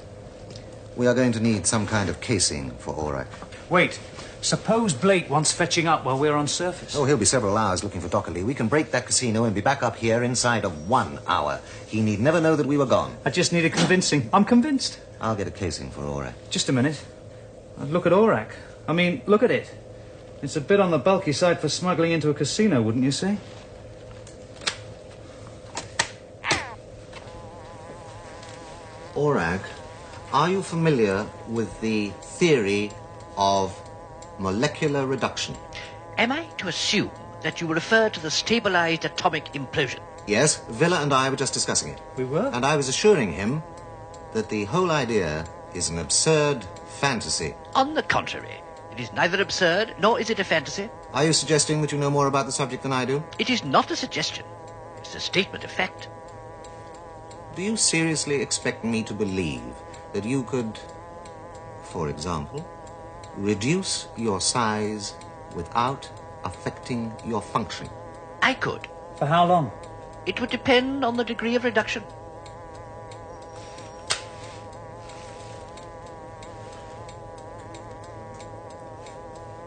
We are going to need some kind of casing for Orac. Wait, suppose Blake wants fetching up while we're on surface. Oh, he'll be several hours looking for Docholli. We can break that casino and be back up here inside of one hour. He need never know that we were gone. I just need a convincing. I'm convinced. I'll get a casing for Orac. Just a minute. Look at Orac. I mean, look at it. It's a bit on the bulky side for smuggling into a casino, wouldn't you say? Orac, are you familiar with the theory of molecular reduction? Am I to assume that you refer to the stabilized atomic implosion? Yes, Vila and I were just discussing it. We were? And I was assuring him that the whole idea is an absurd fantasy. On the contrary, it is neither absurd nor is it a fantasy. Are you suggesting that you know more about the subject than I do? It is not a suggestion. It's a statement of fact. Do you seriously expect me to believe that you could, for example, reduce your size without affecting your function? I could. For how long? It would depend on the degree of reduction.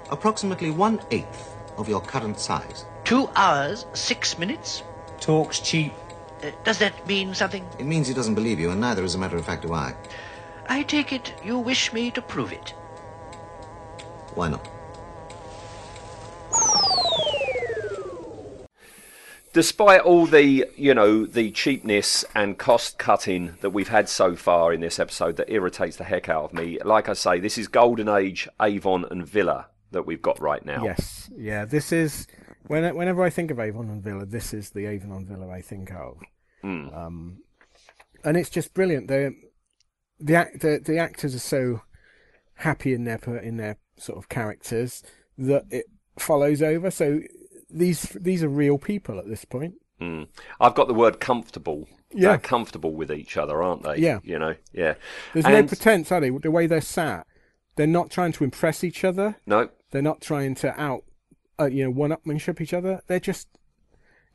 Approximately one eighth of your current size. Two hours, six minutes? Talk's cheap. Uh, does that mean something? It means he doesn't believe you, and neither, as a matter of fact, do I. I take it you wish me to prove it. Why not? Despite all the, you know, the cheapness and cost cutting that we've had so far in this episode that irritates the heck out of me, like I say, this is Golden Age, Avon, and Vila that we've got right now. Yes, yeah. This is when, whenever I think of Avon and Vila, this is the Avon and Vila I think of. Um, and it's just brilliant. The the act the, the actors are so happy in their in their sort of characters that it follows over. So these these are real people at this point. Mm. I've got the word comfortable. Yeah. They're comfortable with each other, aren't they? Yeah. You know, yeah. There's no pretense, are they? The way they're sat, they're not trying to impress each other. No, They're not trying to out, uh, you know, one-upmanship each other. They're just.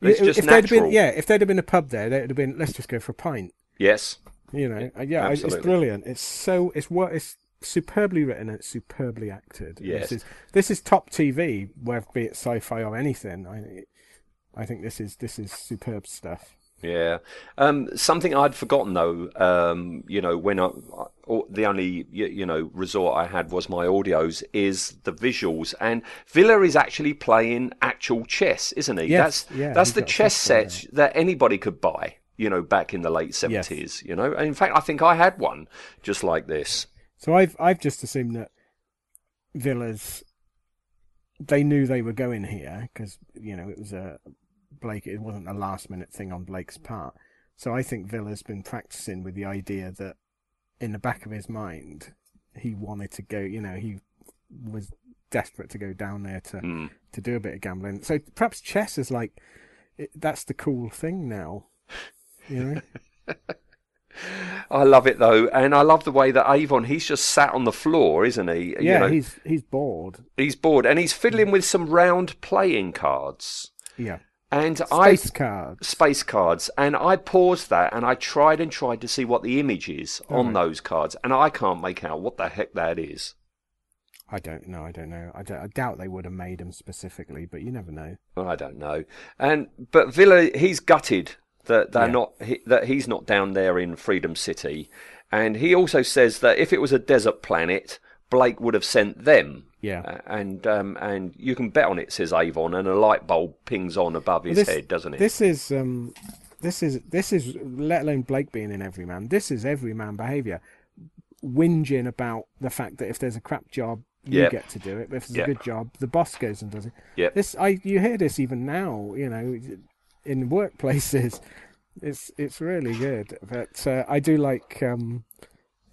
It's if just they'd have natural. been, yeah, if there'd have been a pub there, they'd have been. Let's just go for a pint. yes. You know, Uh, yeah, it's brilliant. It's so it's what it's superbly written and it's superbly acted. Yes. This is this is top TV, whether be it sci-fi or anything. I I think this is this is superb stuff. Yeah. Um, something I'd forgotten though, um, you know, when I, I- the only you, you know resort I had was my audios, is the visuals, and Vila is actually playing actual chess, isn't he? Yes, that's yeah, that's the chess set sets that anybody could buy, you know, back in the late Yes. seventies. You know, and in fact, I think I had one just like this. So I've I've just assumed that Vila's they knew they were going here because you know it was a Blake. It wasn't a last minute thing on Blake's part. So I think Vila's been practicing with the idea that in the back of his mind he wanted to go. You know he was desperate to go down there to Mm. to do a bit of gambling. So perhaps chess is like it, that's the cool thing now. You know. <laughs> I love it though, and I love the way that Avon he's just sat on the floor, isn't he? You yeah, know, he's he's bored. he's bored, and he's fiddling with some round playing cards. Yeah. And Space I cards. space cards, and I paused that and I tried and tried to see what the image is on Alright. those cards, and I can't make out what the heck that is. I don't know. I don't know. I, don't, I doubt they would have made them specifically, but you never know. I don't know. And but Vila, he's gutted that they're Yeah. not he, that he's not down there in Freedom City, and he also says that if it was a desert planet, Blake would have sent them. Yeah. Uh, and um, and you can bet on it, says Avon, and a light bulb pings on above his this, head, doesn't it? This is um, this is this is let alone Blake being in Everyman. This is Everyman behaviour, whinging about the fact that if there's a crap job, you Yep. get to do it. But if it's Yep. a good job, the boss goes and does it. Yep. This I you hear this even now. You know, in workplaces, <laughs> it's it's really good. But uh, I do like um,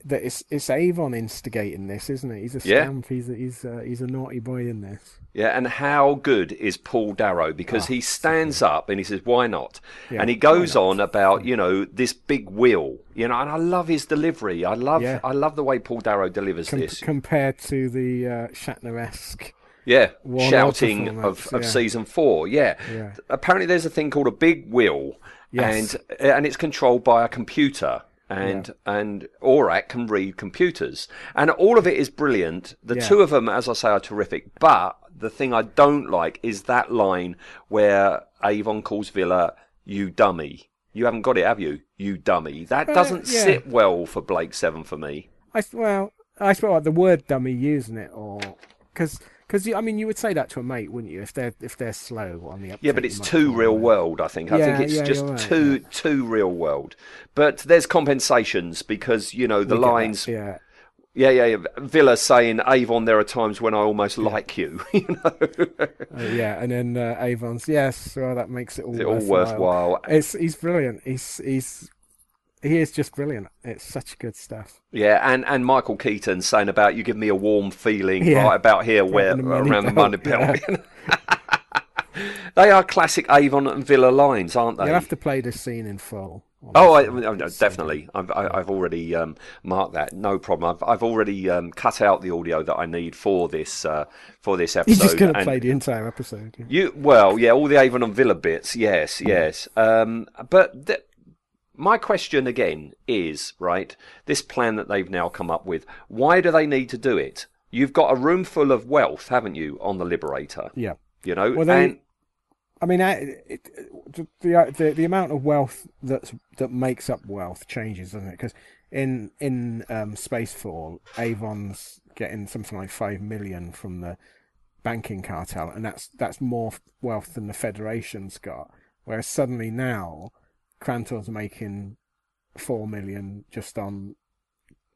that it's it's Avon instigating this, isn't it? He's a Yeah. scamp. He's a, he's a, he's a naughty boy in this. Yeah, and how good is Paul Darrow? Because he stands up and he says, "Why not?" Ah, Yeah, and he goes on about you know this big will, you know, and I love his delivery. I love Yeah. I love the way Paul Darrow delivers Com- this. compared to the uh, Shatner-esque. Yeah, One shouting of, of yeah. season four. Yeah. Yeah. apparently there's a thing called a big wheel, Yes. and and it's controlled by a computer. And and Orac can read computers, and all of it is brilliant. The Yeah. two of them, as I say, are terrific. But the thing I don't like is that line where Avon calls Vila "you dummy." You haven't got it, have you? You dummy. That Uh, doesn't yeah. sit well for Blake Seven for me. I well, I suppose like the word dummy using it, or because because I mean you would say that to a mate, wouldn't you? If they're if they're slow on the uptake, Yeah, but it's too real them. world. I think. I Yeah, think it's yeah, just right, too yeah. too real world. But there's compensations because you know the We lines. yeah. yeah, yeah, yeah. Vila saying Avon. There are times when I almost like you. <laughs> you know, Uh, yeah, and then uh, Avon's yes, well that makes it all all worthwhile. worthwhile. It's he's brilliant. He's he's he is just brilliant. It's such good stuff. yeah, and and Michael Keating saying about you give me a warm feeling Yeah. right about here where the around the money belt. yeah. <laughs> they are classic Avon and Vila lines, aren't they? You'll have to play this scene in full. Oh, I, no, no, definitely. I've, I, I've already um, marked that. No problem. I've, I've already um, cut out the audio that I need for this uh, for this episode. He's just going to play the entire episode. yeah. You well, yeah, all the Avon and Vila bits. Yes, yes. Um, but th- my question again is right. This plan that they've now come up with. Why do they need to do it? You've got a room full of wealth, haven't you, on the Liberator? Yeah. You know, Well, they- and I mean, uh, it, it, the, the the amount of wealth that's that makes up wealth changes, doesn't it? Because in in um, Spacefall, Avon's getting something like five million from the banking cartel, and that's that's more wealth than the Federation's got. Whereas suddenly now, Krantor's making four million just on,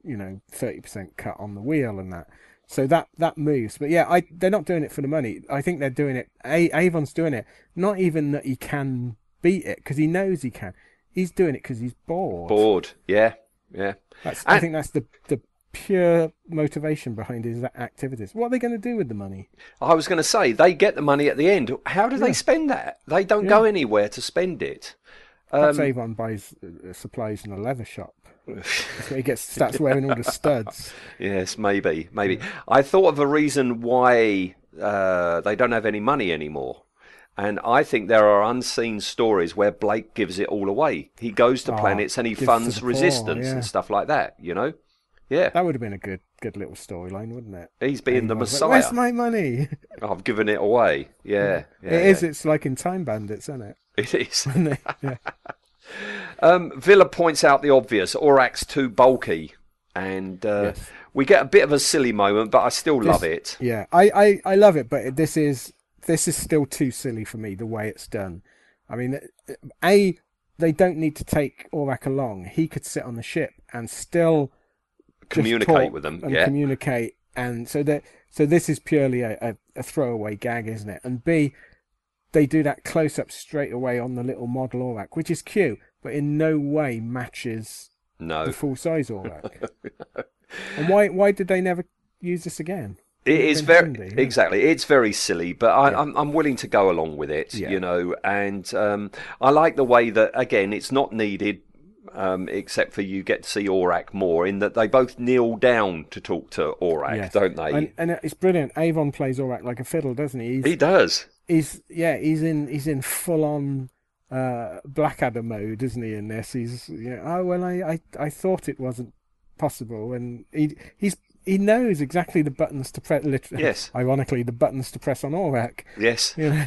you know, thirty percent cut on the wheel and that. So that that moves, but yeah, I they're not doing it for the money. I think they're doing it. A, Avon's doing it, not even that he can beat it because he knows he can. He's doing it because he's bored. bored. Yeah, yeah. That's, I think that's the the pure motivation behind his activities. What are they going to do with the money? I was going to say they get the money at the end. How do Yeah. they spend that? They don't go anywhere to spend it. Perhaps Um, Avon buys uh, supplies in a leather shop. That's where he gets <laughs> starts wearing all the studs. Yes, maybe, maybe. I thought of a reason why uh, they don't have any money anymore. And I think there are unseen stories where Blake gives it all away. He goes to Oh, planets and he funds resistance yeah. and stuff like that, you know? Yeah. That would have been a good good little storyline, wouldn't it? He's being the Avon's like, Messiah. Where's my money? <laughs> I've given it away. Yeah. <laughs> yeah it is. yeah. It's like in Time Bandits, isn't it? It is. <laughs> Isn't it? yeah. <laughs> Um, Villa points out the obvious. Orac's too bulky. And uh, Yes. we get a bit of a silly moment, but I still love it. Yeah, I, I, I love it, but this is this is still too silly for me the way it's done. I mean, a they don't need to take Orac along. He could sit on the ship and still Communicate with them, and yeah. communicate. And so that so this is purely a, a, a throwaway gag, isn't it? And b they do that close up straight away on the little model Orac, which is cute, but in no way matches No. the full size Orac. <laughs> <laughs> and why why did they never use this again? It is very yeah. exactly. It's very silly, but I, Yeah. I'm I'm willing to go along with it. Yeah. You know, and um, I like the way that again it's not needed, um, except for you get to see Orac more in that they both kneel down to talk to Orac, Yes. don't they? And, and it's brilliant. Avon plays Orac like a fiddle, doesn't he? He's, he does. He's yeah, he's in he's in full on uh, Blackadder mode, isn't he? In this, he's yeah. Oh well, I, I I thought it wasn't possible, and he he's he knows exactly the buttons to press. Literally, <laughs> Yes. Ironically, the buttons to press on Orac. Yes. You know?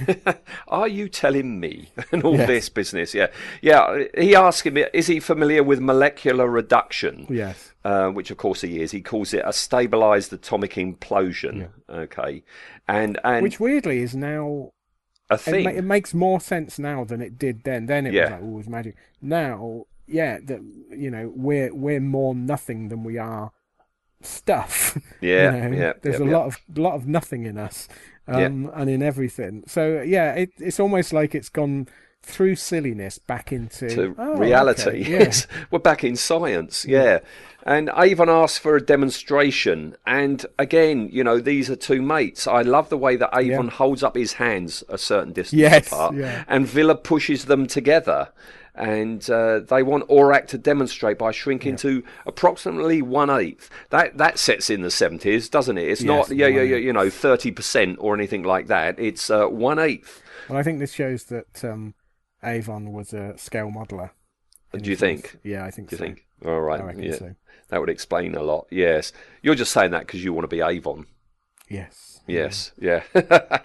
<laughs> Are you telling me <laughs> and all Yes. this business? Yeah, yeah. He asked him, is he familiar with molecular reduction? yes. uh, which of course he is. He calls it a stabilized atomic implosion. Okay, and and Which weirdly is now a It, thing. ma- it makes more sense now than it did then. Then it was like, oh, it was magic. Now, yeah, that you know, we're we're more nothing than we are stuff. <laughs> you Yeah, know? yeah, There's yeah, a yeah. lot of lot of nothing in us, Yeah. um, and in everything. So yeah, it, it's almost like it's gone through silliness back into to oh, reality. <laughs> okay. Yes, we're back in science. Yeah. And Avon asked for a demonstration. And again, you know, these are two mates. I love the way that Avon holds up his hands a certain distance Yes, apart, yeah. and Vila pushes them together. And uh, they want Orac to demonstrate by shrinking to approximately one eighth. That that sets in the seventies, doesn't it? It's not yeah yeah yeah you know thirty percent or anything like that. It's uh, one eighth. Well, I think this shows that um, Avon was a scale modeler. Do you youth. think? Yeah, I think Do you so. think? All right. I yeah. so. That would explain a lot. Yes. You're just saying that because you want to be Avon. Yes. Yes. Yeah. <laughs>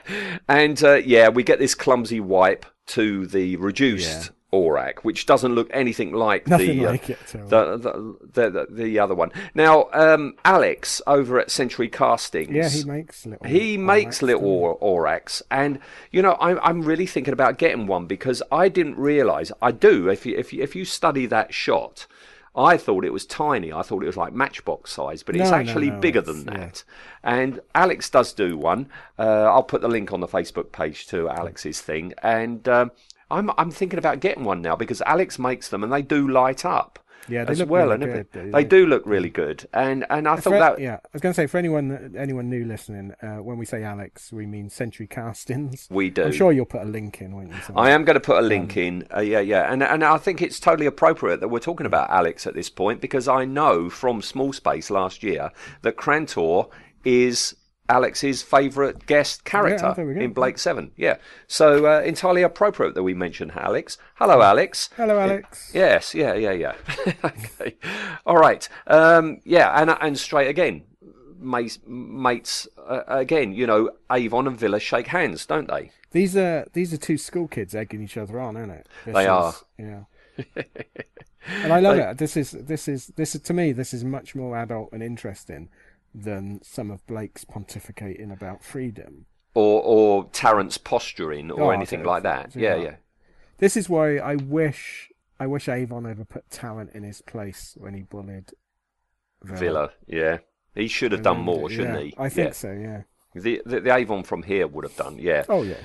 and uh, yeah, we get this clumsy wipe to the reduced Orac, which doesn't look anything like Nothing the, uh, it the, the, the the the other one. Now, um, Alex over at Century Castings. Yeah, he makes little. He makes little Orac's, and you know I'm I'm really thinking about getting one because I didn't realise. I do. If you if you, if you study that shot, I thought it was tiny. I thought it was like matchbox size, but it's No, no, actually no, bigger it's- than yeah. that. And Alex does do one. Uh, I'll put the link on the Facebook page to Alex's thing, and um, I'm I'm thinking about getting one now because Alex makes them and they do light up. Yeah, they as look well, really and good, everything. they They do. do look really good, and and I For- thought that yeah, I was going to say for anyone anyone new listening, uh, when we say Alex, we mean Century Castings. We do. I'm sure you'll put a link in, won't you? somewhere? I am going to put a link in. Uh, yeah, yeah, and and I think it's totally appropriate that we're talking about Alex at this point because I know from Small Space last year that Krantor is Alex's favourite guest character go. in Blake Seven. Yeah, so uh, entirely appropriate that we mention Alex. Hello, Alex. Hello, Alex. Yes, yeah, yeah, yeah. <laughs> okay, all right. Um, yeah, and and straight again, mates, mates uh, again. You know, Avon and Vila shake hands, don't they? These are these are two school kids egging each other on, aren't it? This They is- are. Yeah. and I love They- it. This is this is this is to me this is much more adult and interesting than some of Blake's pontificating about freedom. or or Tarrant's posturing or Oh, anything like that. Yeah, yeah. yeah. This is why I wish I wish Avon ever put Tarrant in his place when he bullied Vila. Vila, yeah. He should have And done then- more, shouldn't yeah, he? I think Yeah. so. Yeah. The, the the Avon from here would have done, yeah. Oh yeah.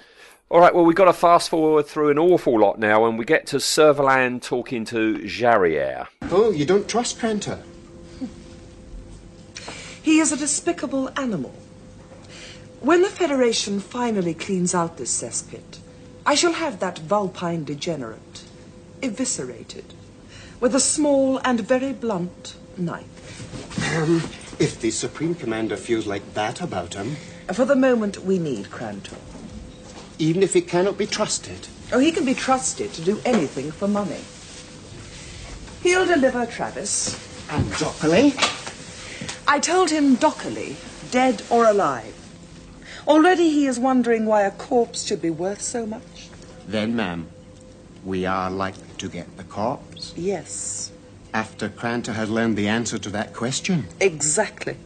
All right, well, we've got to fast forward through an awful lot now, and we get to Servalan talking to Jarriere. Oh, you don't trust Krantor? He is a despicable animal. When the Federation finally cleans out this cesspit, I shall have that vulpine degenerate eviscerated with a small and very blunt knife. Um, if the Supreme Commander feels like that about him, For the moment, we need Krantor. even if he cannot be trusted. Oh, he can be trusted to do anything for money. He'll deliver Travis. And Docholli? I told him Docholli, dead or alive. Already he is wondering why a corpse should be worth so much. Then, ma'am, we are likely to get the corpse. Yes, After Krantor has learned the answer to that question. exactly.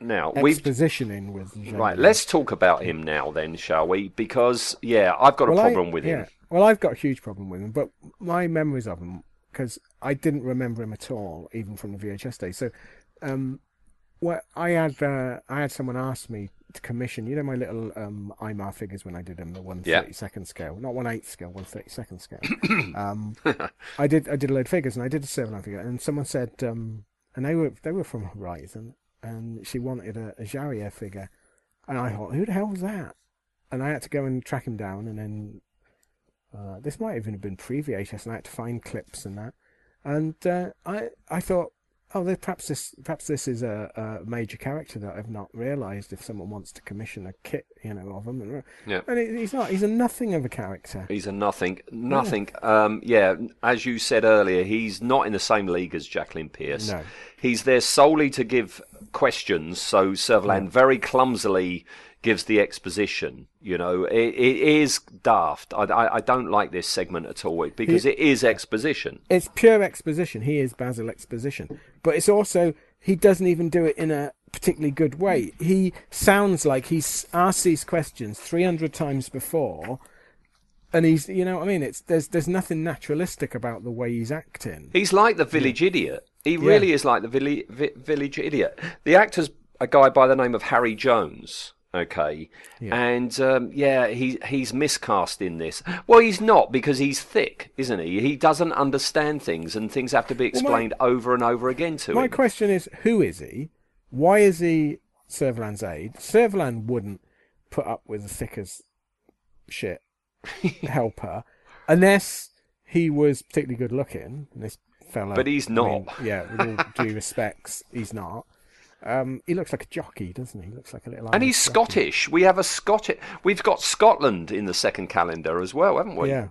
Now, we've. Expositioning with Right, let's talk about him now, then, shall we? Because, yeah, I've got a Well, I- problem with him. Well, I've got a huge problem with him, but my memories of him, because I didn't remember him at all, even from the VHS days. So, um, what I had, uh, I had someone ask me to commission, you know, my little um, IMAR figures when I did them, the one Yeah. thirty second scale, not one eighth scale, one thirty second scale. <clears throat> um, <laughs> I did, I did a load of figures, and I did a seven figure, and someone said, um, and they were, they were from Horizon, and she wanted a, a figure, and I thought, who the hell was that? And I had to go and track him down, and then uh, this might even have been pre VHS, and I had to find clips and that. And uh, I I thought, oh, perhaps this perhaps this is a, a major character that I've not realised. If someone wants to commission a kit, you know, of him, and, Yeah. and he's not. He's a nothing of a character. He's a nothing. Nothing. Um, yeah, as you said earlier, he's not in the same league as Jacqueline Pearce. No. He's there solely to give questions, so Servalan very clumsily gives the exposition. You know, it, it is daft. I, I, I don't like this segment at all because He- it is exposition. It's pure exposition. He is Basil exposition, but it's also he doesn't even do it in a particularly good way. He sounds like he's asked these questions three hundred times before, and he's you know what I mean. It's there's there's nothing naturalistic about the way he's acting. He's like the village idiot. He really is like the villi- vi- village idiot. The actor's a guy by the name of Harry Jones. Okay, and um, yeah, he he's miscast in this. Well, he's not because he's thick, isn't he? He doesn't understand things, and things have to be Well, my- explained over and over again to My him. My question is, who is he? Why is he Servalan's aide? Servalan wouldn't put up with a thick as shit <laughs> helper unless he was particularly good looking. This fella, But he's I not. mean, yeah, with all <laughs> due respects, he's not. Um, he looks like a jockey, doesn't he? He looks like a little. and he's jockey. Scottish. We have a Scottish. We've got Scotland in the second calendar as well, haven't we? Yeah.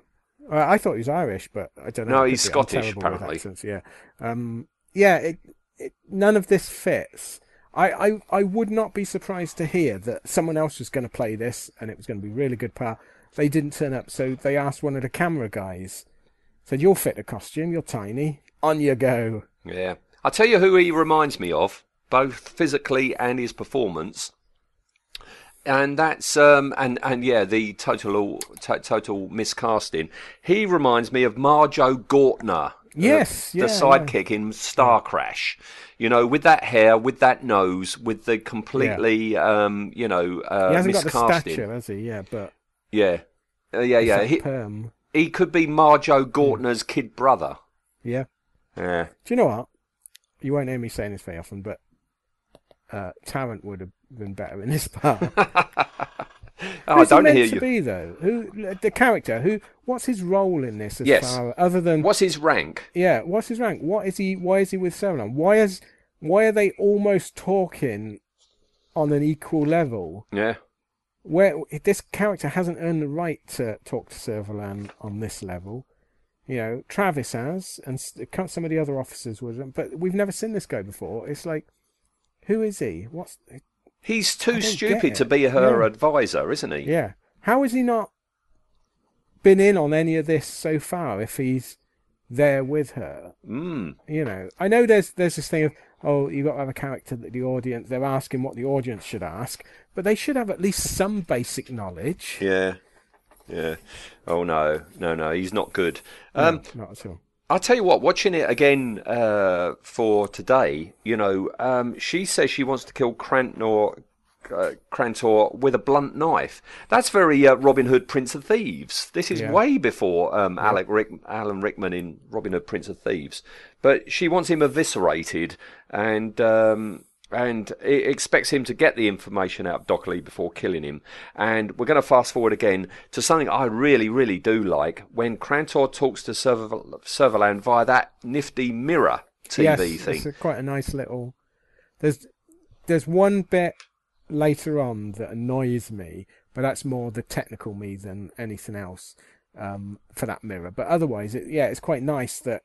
Uh, I thought he was Irish, but I don't know. No, he's Scottish, apparently. yeah. Um, yeah, it, it, none of this fits. I, I, I would not be surprised to hear that someone else was going to play this and it was going to be really good part. They didn't turn up, so they asked one of the camera guys, said, You'll fit the costume, you're tiny. On you go. Yeah. I'll tell you who he reminds me of, both physically and his performance. And that's um and and yeah the total to, total miscasting. He reminds me of Marjoe Gortner, Yes, the, yeah, the sidekick in Star Crash. You know, with that hair, with that nose, with the completely um you know uh, he hasn't got the stature, has he? Yeah, but. Yeah, uh, yeah, yeah. He, perm. he could be Marjoe Gortner's kid brother. Yeah. Yeah. Do you know what? You won't hear me saying this very often, but uh, Tarrant would have been better in this part. <laughs> Oh, Who's I don't he meant hear to you. be though? Who the character? Who? What's his role in this? As Yes. far other than What's his rank? yeah, what's his rank? What is he? Why is he with Sauron? Why is why are they almost talking on an equal level? Yeah. Where this character hasn't earned the right to talk to Servalan on this level. You know, Travis has, and some of the other officers would, but we've never seen this guy before. It's like, who is he? What's He's too stupid to be her Yeah. advisor, isn't he? Yeah. How has he not been in on any of this so far if he's there with her? Mm. You know, I know there's there's this thing of oh, you've got to have a character that the audience they're asking what the audience should ask, but they should have at least some basic knowledge. Yeah. Yeah. Oh no, no, no, he's not good. Um, No, not at all. I'll tell you what, watching it again uh, for today, you know, um, she says she wants to kill Krantor, uh, Krantor with a blunt knife. That's very uh, Robin Hood, Prince of Thieves. This is Yeah. way before um, Alec Rick, Alan Rickman in Robin Hood, Prince of Thieves. But she wants him eviscerated, and um, and expects him to get the information out of Docholli before killing him. And we're going to fast forward again to something I really, really do like when Krantor talks to Serval- Servalan via that nifty mirror TV yes, thing. it's a, quite a nice little. There's there's one bit later on that annoys me, but that's more the technical me than anything else um, for that mirror. But otherwise, it, yeah, it's quite nice that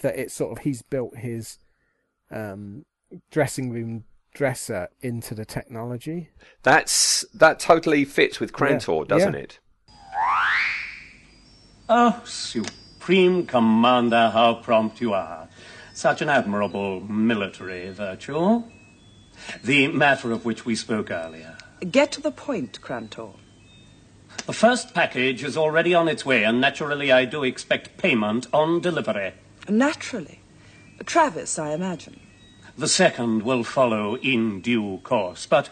that it's sort of he's built his um, dressing room dresser into the technology. That's that totally fits with Krantor, Yeah, doesn't yeah. it? Oh, Supreme Commander, how prompt you are. Such an admirable military virtue. The matter of which we spoke earlier. Get to the point, Krantor. The first package is already on its way, and naturally I do expect payment on delivery. Naturally. Travis, I imagine. The second will follow in due course. But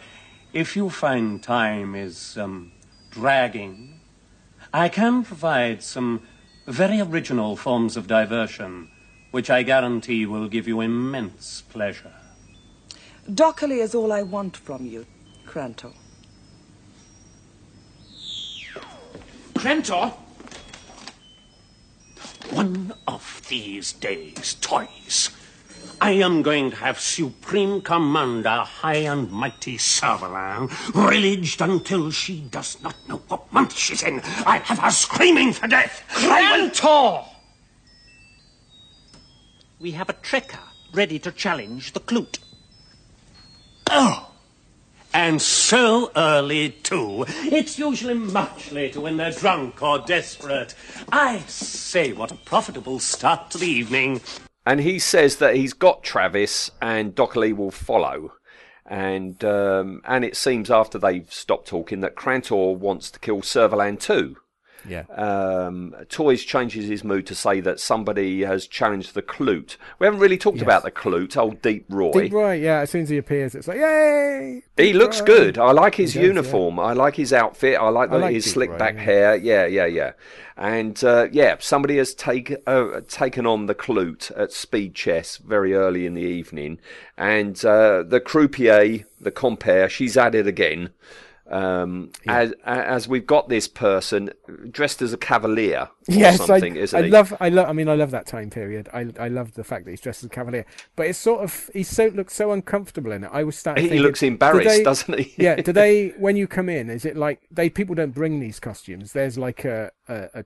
if you find time is um, dragging, I can provide some very original forms of diversion, which I guarantee will give you immense pleasure. Docholli is all I want from you, Krantor. Krantor? One of these days, Toise, I am going to have Supreme Commander High and Mighty Servalan villaged until she does not know what month she's in. I'll have her screaming for death. Krantor! We have a trekker ready to challenge the Klute. Oh! And so early, too. It's usually much later when they're drunk or desperate. I say, what a profitable start to the evening. And he says that he's got Travis and Docholli will follow. And um, and it seems after they've stopped talking that Krantor wants to kill Servalan too. Yeah. Um, Toise changes his mood to say that somebody has challenged the Klute. We haven't really talked Yes. about the Klute, old Deep Roy. Deep Roy, yeah. As soon as he appears, it's like yay! He looks Roy. good. I like his does, yeah. uniform. I like his outfit. I like, I like his Deep slick Roy, back yeah. hair. Yeah, yeah, yeah. And uh, yeah, somebody has take, uh, taken on the Klute at speed chess very early in the evening, and uh, the croupier, the compere, she's at it again. Um, as, as we've got this person dressed as a cavalier or Yes, I, isn't I he? love, I love. I mean, I love that time period. I, I love the fact that he's dressed as a cavalier. But it's sort of, he so looks so uncomfortable in it. I was starting. He thinking, looks do embarrassed, they- doesn't he? yeah. <laughs> Do they, when you come in, is it like they people don't bring these costumes? There's like a a, a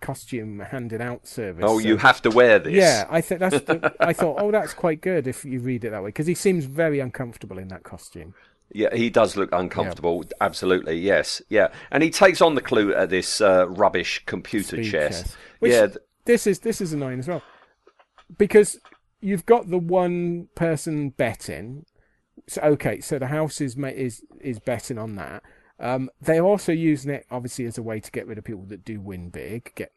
costume handed out service. Oh, so- you have to wear this. Yeah, I think that's. <laughs> The, I thought, oh, that's quite good if you read it that way because he seems very uncomfortable in that costume. Yeah, he does look uncomfortable. Absolutely, yes, yeah. And he takes on the Klute at this uh, rubbish computer Speed chess. chess. Which, yeah, th- this is this is annoying as well because you've got the one person betting. So okay, so the house is is is betting on that. Um, they're also using it obviously as a way to get rid of people that do win big, get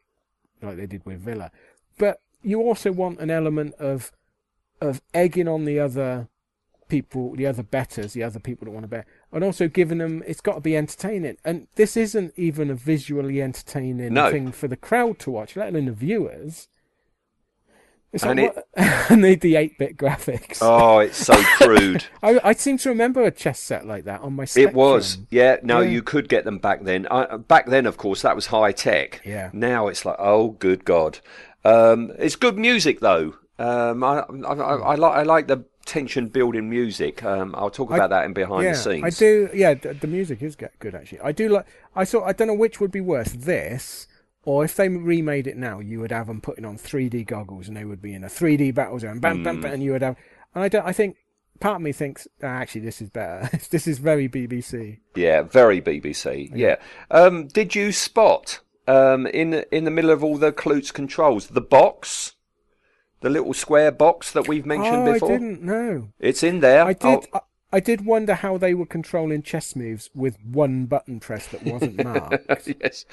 like they did with Vila. But you also want an element of of egging on the other people, the other betters, the other people that want to bet, and also giving them. It's got to be entertaining, and this isn't even a visually entertaining No. thing for the crowd to watch, let alone the viewers. It's And like, what- <laughs> and they the eight bit graphics. oh, it's so <laughs> crude. I, I seem to remember a chess set like that on my. It was, yeah. No, Yeah. you could get them back then. Uh, back then, of course, that was high tech. Yeah. Now it's like, oh, good God. Um, it's good music though. Um, I, I, I, I like I like the tension building music. Um, I'll talk I- about that in behind yeah, the scenes. I do. Yeah, the, the music is good actually. I do like. I thought I don't know which would be worse, this or if they remade it now, you would have them putting on 3D goggles and they would be in a 3D battle zone, bam, bam, Hmm. bam, and you would have. And I don't. I think part of me thinks ah, actually this is better. <laughs> this is very BBC. Yeah, very BBC. Yeah. Um, did you spot um, in in the middle of all the Klute controls the box, the little square box that we've mentioned oh, before? I didn't know. It's in there. I Oh, did. I, I did wonder how they were controlling chess moves with one button press that wasn't <laughs> marked. yes.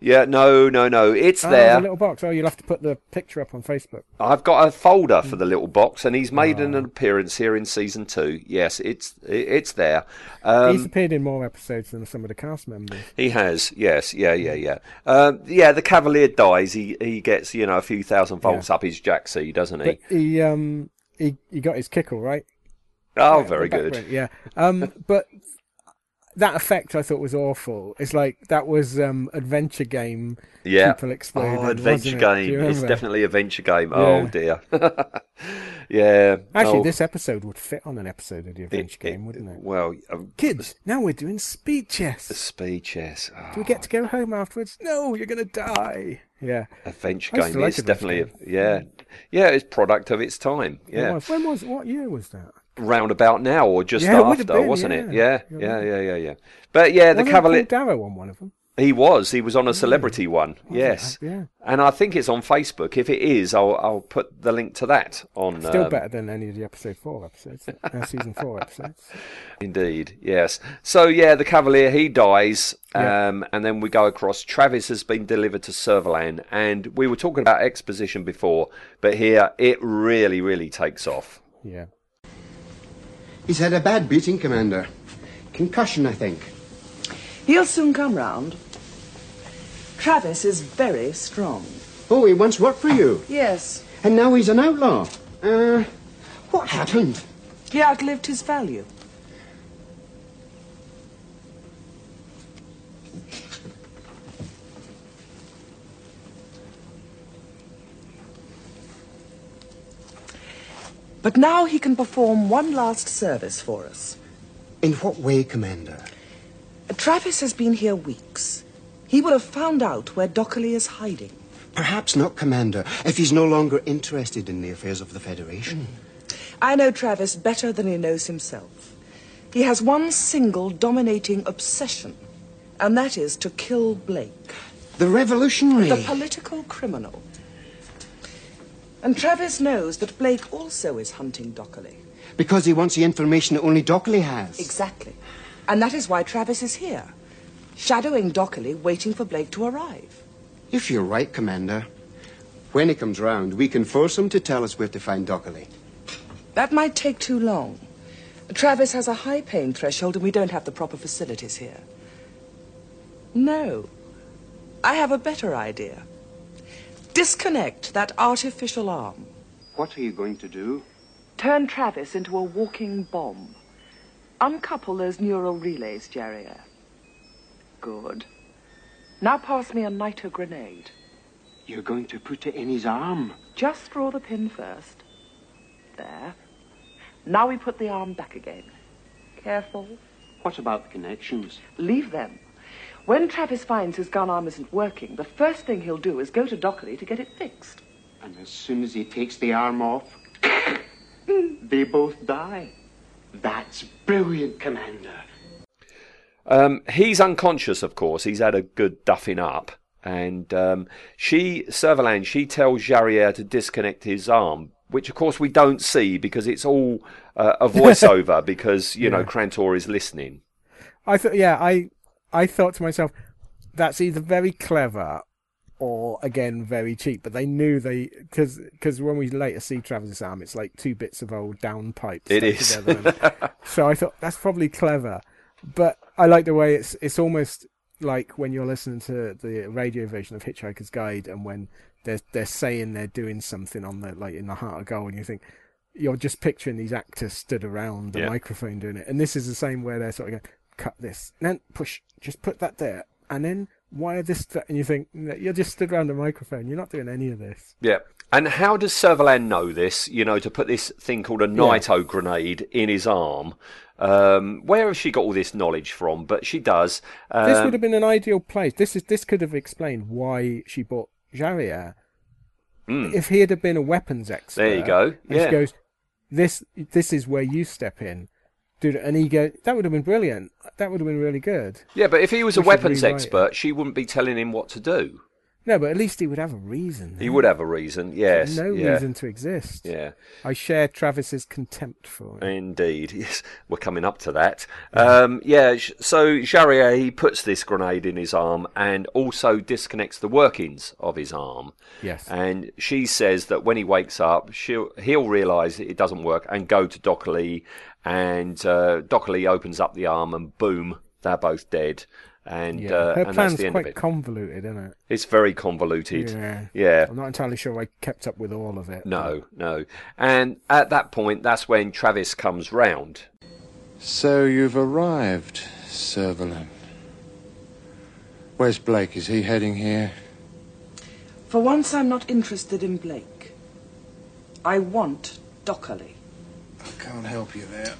Yeah. No. No. No. It's Oh, there. the little box. Oh, you'll have to put the picture up on Facebook. I've got a folder for the little box, and he's made Oh. an appearance here in season two. Yes, it's it's there. He's Um, appeared in more episodes than some of the cast members. he has. Yes. Yeah. Yeah. Yeah. Um, yeah. The Cavalier dies. He he gets you know a few thousand volts up his jacksie, doesn't he? But he um he he got his kickle right. Oh, very good. Yeah. Um, <laughs> but that effect I thought was awful. It's like that was um adventure game. Yeah. People exploded. Oh, adventure wasn't it? Game. It's definitely adventure game. Yeah. Oh dear. <laughs> yeah. Actually, Oh, this episode would fit on an episode of the adventure game, wouldn't it? Well, um, Kids, now we're doing speed chess. speed chess. Oh, Do we get to go home afterwards? No, you're gonna die. Yeah. adventure I used to game like is adventure definitely yeah, yeah. It's product of its time. It Yeah. When was what year was that? Roundabout now or just Yeah, it after, been, wasn't it? yeah. Yeah, yeah, yeah, yeah, yeah. But yeah, the Wasn't Cavalier. Darrow on one of them? He was. He was on a celebrity one. Yes. Yeah. And I think it's on Facebook. If it is, I'll I'll put the link to that on. Still um, better than any of the episode four episodes, uh, season four episodes. <laughs> Indeed, yes. So yeah, the Cavalier he dies, Yeah. um, and then we go across. Travis has been delivered to Servalan, and we were talking about exposition before, but here it really, really takes off. Yeah. He's had a bad beating, Commander. Concussion, I think. He'll soon come round. Travis is very strong. Oh, he once worked for you, Yes, and now he's an outlaw. Uh, what happened? he outlived his value. But now he can perform one last service for us. In what way, Commander? Travis has been here weeks. He will have found out where Docholli is hiding. Perhaps not, Commander, if he's no longer interested in the affairs of the Federation. Mm. I know Travis better than he knows himself. He has one single dominating obsession, and that is to kill Blake, The revolutionary. the political criminal. And Travis knows that Blake also is hunting Docholli. because he wants the information that only Docholli has. Exactly. And that is why Travis is here. shadowing Docholli, waiting for Blake to arrive. If you're right, Commander, when he comes round, we can force him to tell us where to find Docholli. That might take too long. Travis has a high pain threshold and we don't have the proper facilities here. No. I have a better idea. Disconnect that artificial arm. What are you going to do? Turn Travis into a walking bomb. Uncouple those neural relays, Jerrier. Good. Now pass me a nitro grenade. You're going to put it in his arm. Just draw the pin first. There. Now we put the arm back again. Careful. What about the connections? Leave them. When Travis finds his gun arm isn't working, the first thing he'll do is go to Docholli to get it fixed. And as soon as he takes the arm off, <laughs> they both die. That's brilliant, Commander. Um, he's unconscious, of course. He's had a good duffing up. And um, she, Servalan, she tells Jarriere to disconnect his arm, which of course we don't see because it's all uh, a <laughs> voiceover because, you know, Yeah. Krantor is listening. I thought, yeah, I, I thought to myself, that's either very clever or again very cheap. But they knew they because because when we later see Travis's arm, it's like two bits of old downpipe. It stuck. Together. And- <laughs> so I thought that's probably clever, but I like the way it's it's almost like when you're listening to the radio version of Hitchhiker's Guide and when they're they're saying they're doing something on the like in the heart of gold, and you think you're just picturing these actors stood around the Yeah. microphone doing it, and this is the same where they're sort of going, cut this, then push, just put that there, and then wire this, th-, and you think you're just stood around the microphone, you're not doing any of this. Yeah. And how does Servalan know this? You know, to put this thing called a nitro grenade in his arm. Um, where has she got all this knowledge from? But she does. Um, this would have been an ideal place. This is this could have explained why she bought Jarriere. If he had been a weapons expert. There you go, and yeah. she goes, "This this is where you step in." Dude, and he go, that would have been brilliant. That would have been really good. Yeah, but if he was a We should weapons rewrite it. expert, she wouldn't be telling him what to do. No, but at least he would have a reason. He would have a reason, yes. no yeah. reason to exist. Yeah. I share Travis's contempt for it. Indeed, <laughs> yes, we're coming up to that. Um, yeah, so Jarriere he puts this grenade in his arm and also disconnects the workings of his arm. Yes. And she says that when he wakes up, she'll he'll realise it doesn't work and go to Docholli, and uh, Docholli opens up the arm and boom, they're both dead. And Yeah, uh, her and that's plan's the end of quite it. convoluted, isn't it? It's very convoluted. Yeah. Yeah. I'm not entirely sure I kept up with all of it. No, no. And at that point, that's when Travis comes round. So you've arrived, Servalan. Where's Blake? Is he heading here? For once, I'm not interested in Blake. I want Docholli. I can't help you there.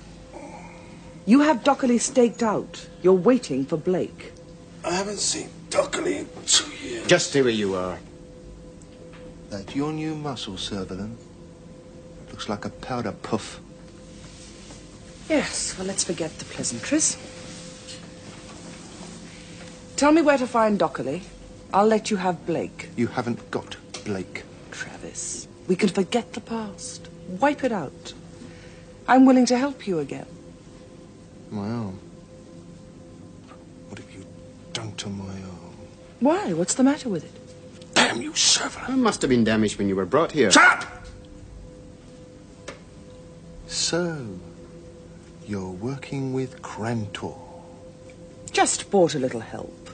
You have Docholli staked out. You're waiting for Blake. I haven't seen Docholli in two years. Just stay where you are. That your new muscle, Servalan? Looks like a powder puff. Yes, well, let's forget the pleasantries. Tell me where to find Docholli. I'll let you have Blake. You haven't got Blake. Travis, we can forget the past. Wipe it out. I'm willing to help you again. My arm. What have you done to my arm? Why? What's the matter with it? Damn you, Servalan. It must have been damaged when you were brought here. Shut up! So, you're working with Krantor. Just bought a little help.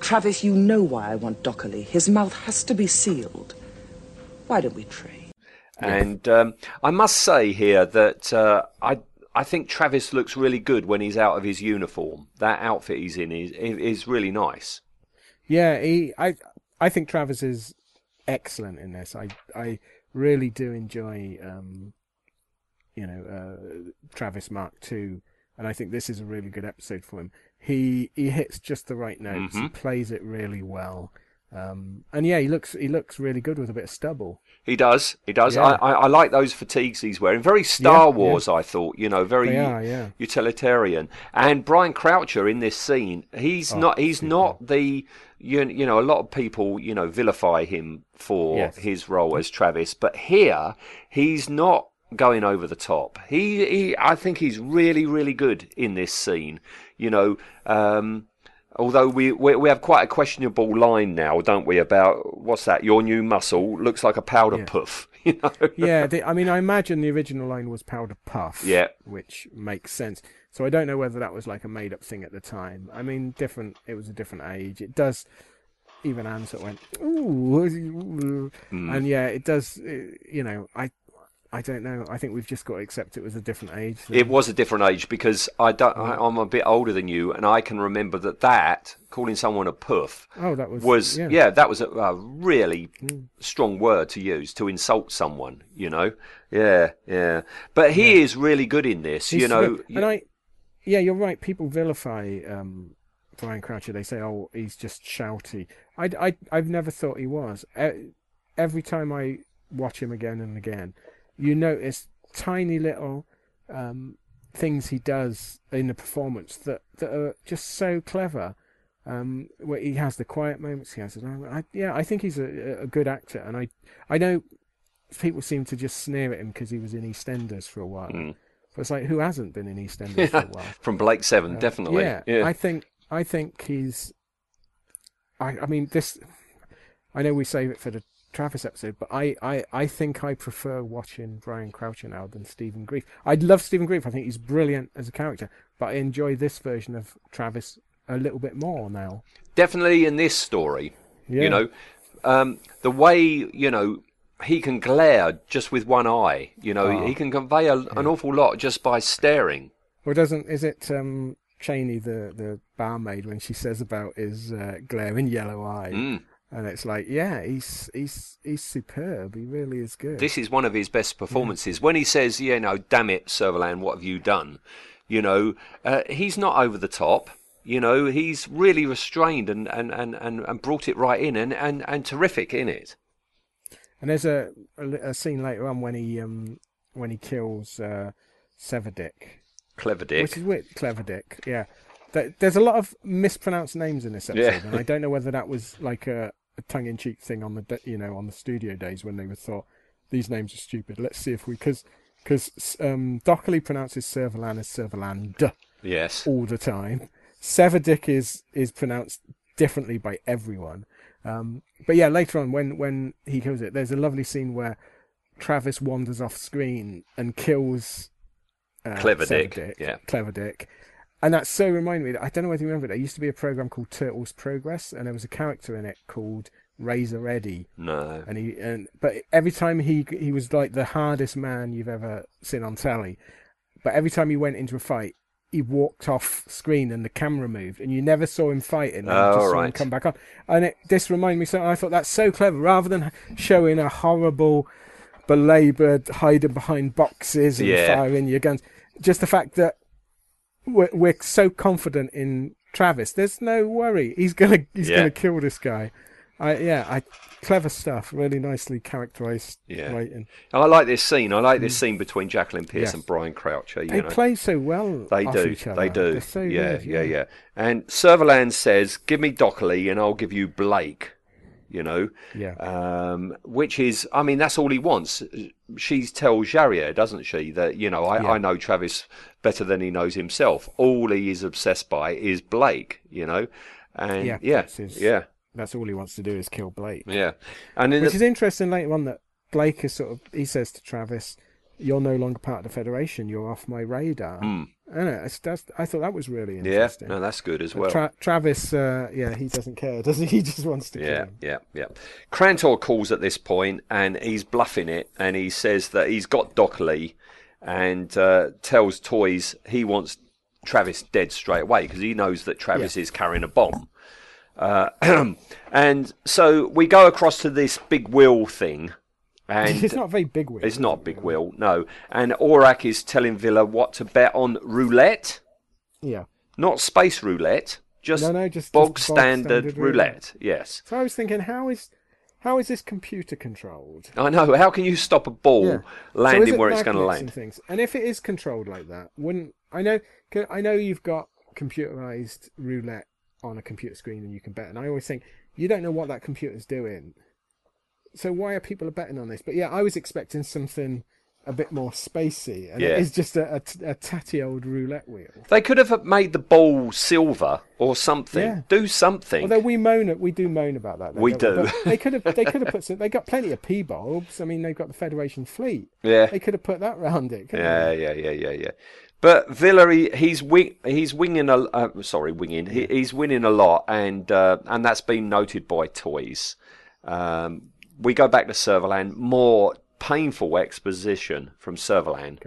Travis, you know why I want Docholli. His mouth has to be sealed. Why don't we trade? And um, I must say here that uh, I I think Travis looks really good when he's out of his uniform. That outfit he's in is is really nice. Yeah, he. I. I think Travis is excellent in this. I. I really do enjoy. Um, you know, uh, Travis Mark Two, and I think this is a really good episode for him. He he hits just the right notes. He Mhm. plays it really well. Um, and yeah, he looks he looks really good with a bit of stubble. He does. He does. Yeah. I, I, I like those fatigues he's wearing. Very Star Yeah, Wars, I thought. You know, very are, yeah. utilitarian. And Brian Croucher in this scene, he's Oh, not. He's not the. You, you know, a lot of people, you know, vilify him for Yes. his role as Travis, but here he's not going over the top. He, he, I think he's really, really good in this scene. You know, um, Although we, we we have quite a questionable line now, don't we? About what's that? Your new muscle looks like a powder Yeah. puff. <laughs> You know? yeah, the, I mean, I imagine the original line was powder puff. Yeah. which makes sense. So I don't know whether that was like a made up thing at the time. I mean, different. It was a different age. It does. Even Anne sort of went ooh, Mm. and yeah, it does. uh, You know, I, I don't know. I think we've just got to accept it was a different age. It was a different age because I don't. I, I'm a bit older than you, and I can remember that that calling someone a puff Oh, that was- yeah, yeah. that was a, a really Mm. strong word to use to insult someone. You know, yeah, yeah. But he is really good in this. He's you know, and I, yeah, you're right. People vilify um, Brian Croucher. They say, "Oh, he's just shouty." I, I, I've never thought he was. Every time I watch him again and again, you notice tiny little um, things he does in the performance that, that are just so clever. Um, where he has the quiet moments, he has. own- I, yeah, I think he's a, a good actor, and I, I know people seem to just sneer at him because he was in EastEnders for a while. Mm. But it's like who hasn't been in EastEnders for a <laughs> while? from Blake Seven, Uh, definitely. Yeah, I think I think he's. I I mean this. I know we save it for the Travis episode, but I, I, I think I prefer watching Brian Croucher now than Stephen Greif. I love Stephen Greif. I think he's brilliant as a character, but I enjoy this version of Travis a little bit more now. definitely in this story. Yeah. You know, um, the way you know he can glare just with one eye. You know, Oh. he can convey a, an awful lot just by staring. Well, doesn't is it um, Chenie the the barmaid when she says about his uh, glaring yellow eye? Mm. And it's like, yeah, he's he's he's superb. He really is good. This is one of his best performances. When he says, "You know, damn it, Servalan, what have you done?" You know, uh, he's not over the top. You know, he's really restrained and, and, and, and, and brought it right in and, and, and terrific in it. And there's a, a, a scene later on when he um when he kills uh, Severdick, Clever Dick. which is weird. Clever Dick, yeah. Th- There's a lot of mispronounced names in this episode, Yeah. and I don't know whether that was <laughs> like a, a tongue-in-cheek thing on the you know on the studio days when they were thought these names are stupid. Let's see if we because because um, Docholli pronounces Servalan as Servaland Yes. all the time. Severdick is is pronounced differently by everyone. Um, but yeah, later on when when he kills it, there's a lovely scene where Travis wanders off screen and kills uh, Clever Dick, Severdick, yeah. Clever Dick. And that so reminded me that I don't know whether you remember it. There used to be a program called Turtles Progress, and there was a character in it called Razor Eddie. No. And he and but every time he he was like the hardest man you've ever seen on telly. But every time he went into a fight, he walked off screen and the camera moved, and you never saw him fighting. You Oh, just saw him right. come back on. And it this reminded me. So I thought that's so clever. Rather than showing a horrible, belaboured hiding behind boxes and Yeah. firing your guns, just the fact that we're, we're so confident in Travis. There's no worry. He's gonna he's Yeah. gonna kill this guy. I yeah, I clever stuff. Really nicely characterized Yeah. writing. And I like this scene. I like this mm. scene between Jacqueline Pearce Yes. and Brian Croucher. You They know. play so well. They do. Each other. They do. So yeah, good, yeah, yeah. And Servalan says, "Give me Docholli, and I'll give you Blake." You know. Yeah. Um, which is, I mean, that's all he wants. She tells Jarier, doesn't she, that you know, I, Yeah. I know Travis better than he knows himself. All he is obsessed by is Blake. You know. And Yeah, yeah, that's his- yeah, That's all he wants to do is kill Blake. yeah. And Which the- is interesting later on that Blake is sort of he says to Travis, "You're no longer part of the Federation. You're off my radar." Hmm. I know. It's, that's, I thought that was really interesting. yeah, no, that's good as well. Tra- Travis, uh, yeah, he doesn't care, <laughs> does he? He just wants to kill Yeah, him. yeah, yeah. Krantor calls at this point and he's bluffing it and he says that he's got Docholli and uh, tells Toise he wants Travis dead straight away because he knows that Travis is carrying a bomb. Uh, <clears throat> and so we go across to this big wheel thing. And <laughs> it's not very big. wheel. it's not a big wheel, no. And Orac is telling Vila what to bet on roulette, Yeah. not space roulette, just, No, no, just- bog, just bog standard, standard roulette. roulette. Yes. So I was thinking, how is how is this computer controlled? I know. How can you stop a ball Yeah. Landing it where it's going to land? And, things? and if it is controlled like that, wouldn't I know? I know you've got computerized roulette on a computer screen and you can bet, and I always think you don't know what that computer's doing. So why are people betting on this? But yeah, I was expecting something a bit more spacey, and Yeah. it is just a a tatty old roulette wheel. They could have made the ball silver or something. Yeah. Do something. Although we moan at, we do moan about that. though, We do. But they could have they could have <laughs> put some. They got plenty of P bulbs. I mean, they've got the Federation fleet. Yeah. They could have put that round it. Yeah, yeah, yeah, yeah, yeah. But Vila, he, he's wing, he's winging a uh, sorry, winging. He, he's winning a lot, and uh, and that's been noted by Toise. Um, we go back to Servalan, more painful exposition from Servalan,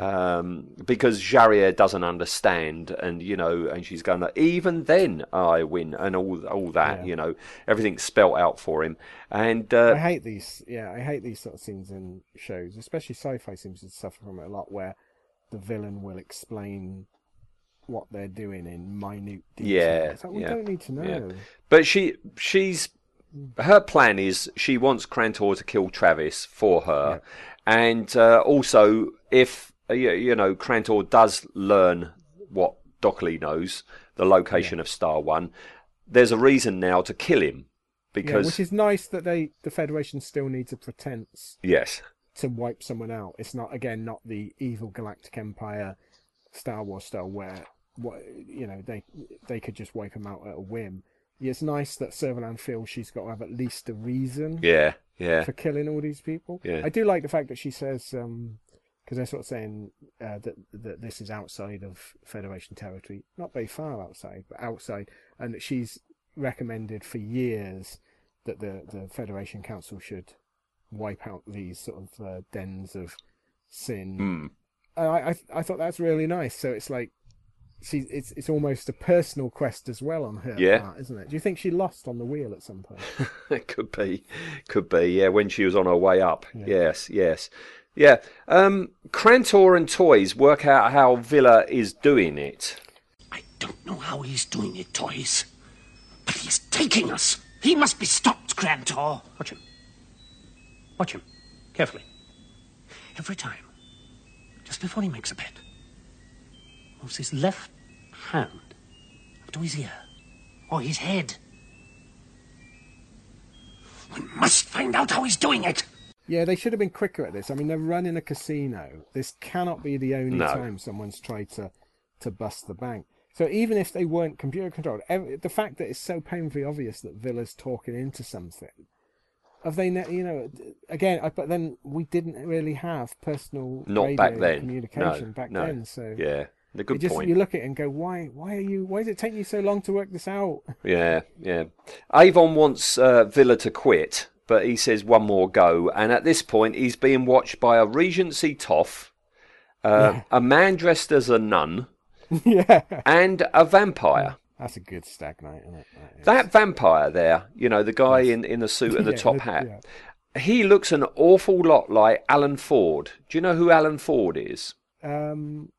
um, because Jarrier doesn't understand, and you know, and she's going, even then I win, and all all that, Yeah. you know, everything's spelt out for him, and uh, I hate these. Yeah, I hate these sort of scenes in shows, especially sci-fi seems to suffer from it a lot, where the villain will explain what they're doing in minute detail. Yeah, It's like, we yeah, don't need to know. yeah. But she, she's, her plan is she wants Krantor to kill Travis for her, and uh, also if uh, you, know Krantor does learn what Docholli knows, the location of Star One, there's a reason now to kill him Yeah, because which is nice that they the Federation still needs a pretense yes, to wipe someone out. It's not again not the evil Galactic Empire Star Wars style where what you know they they could just wipe them out at a whim. It's nice that Servalan feels she's got to have at least a reason yeah, yeah, for killing all these people. Yeah. I do like the fact that she says because they're sort of saying uh, that that this is outside of Federation territory, not very far outside, but outside, and that she's recommended for years that the the Federation Council should wipe out these sort of uh, dens of sin. And I, I I thought that's really nice. So it's like. She, it's it's almost a personal quest as well on her Yeah. part, isn't it? Do you think she lost on the wheel at some point? it <laughs> could be, could be. Yeah, when she was on her way up. Yes, yes, yeah. Um, Krantor and Toise work out how Vila is doing it. I don't know how he's doing it, Toise. But he's taking us. He must be stopped, Krantor. Watch him. Watch him. Carefully. Every time, just before he makes a bet, moves his left hand up to his ear or his head. We must find out how he's doing it. Yeah, they should have been quicker at this. I mean, they're running a casino. This cannot be the only No. time someone's tried to, to bust the bank. So even if they weren't computer controlled, ev- the fact that it's so painfully obvious that Vila's talking into something, have they, ne- you know, again, I, but then we didn't really have personal Not radio back then. communication no, back no. then. So yeah, the good you just point. you look at it and go, why, why are you, why is it taking you so long to work this out? <laughs> Yeah, yeah. Avon wants uh, Vila to quit, but he says one more go. And at this point, he's being watched by a Regency Toff, uh, a man dressed as a nun, <laughs> yeah, and a vampire. that's a good stag night, isn't it? That. That vampire there, you know, the guy in, in the suit and the <laughs> Yeah, top hat, he looks an awful lot like Alan Ford. Do you know who Alan Ford is? Um,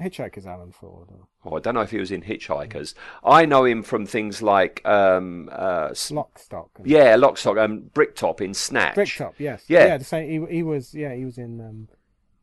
Hitchhiker's Alan Ford. Or... Oh, I don't know if he was in Hitchhikers. I know him from things like um, uh, s- Lock, stock. and- yeah, Lockstock and Bricktop in Snatch. Bricktop, yes. Yeah. the same. He, he was, yeah, he was in um,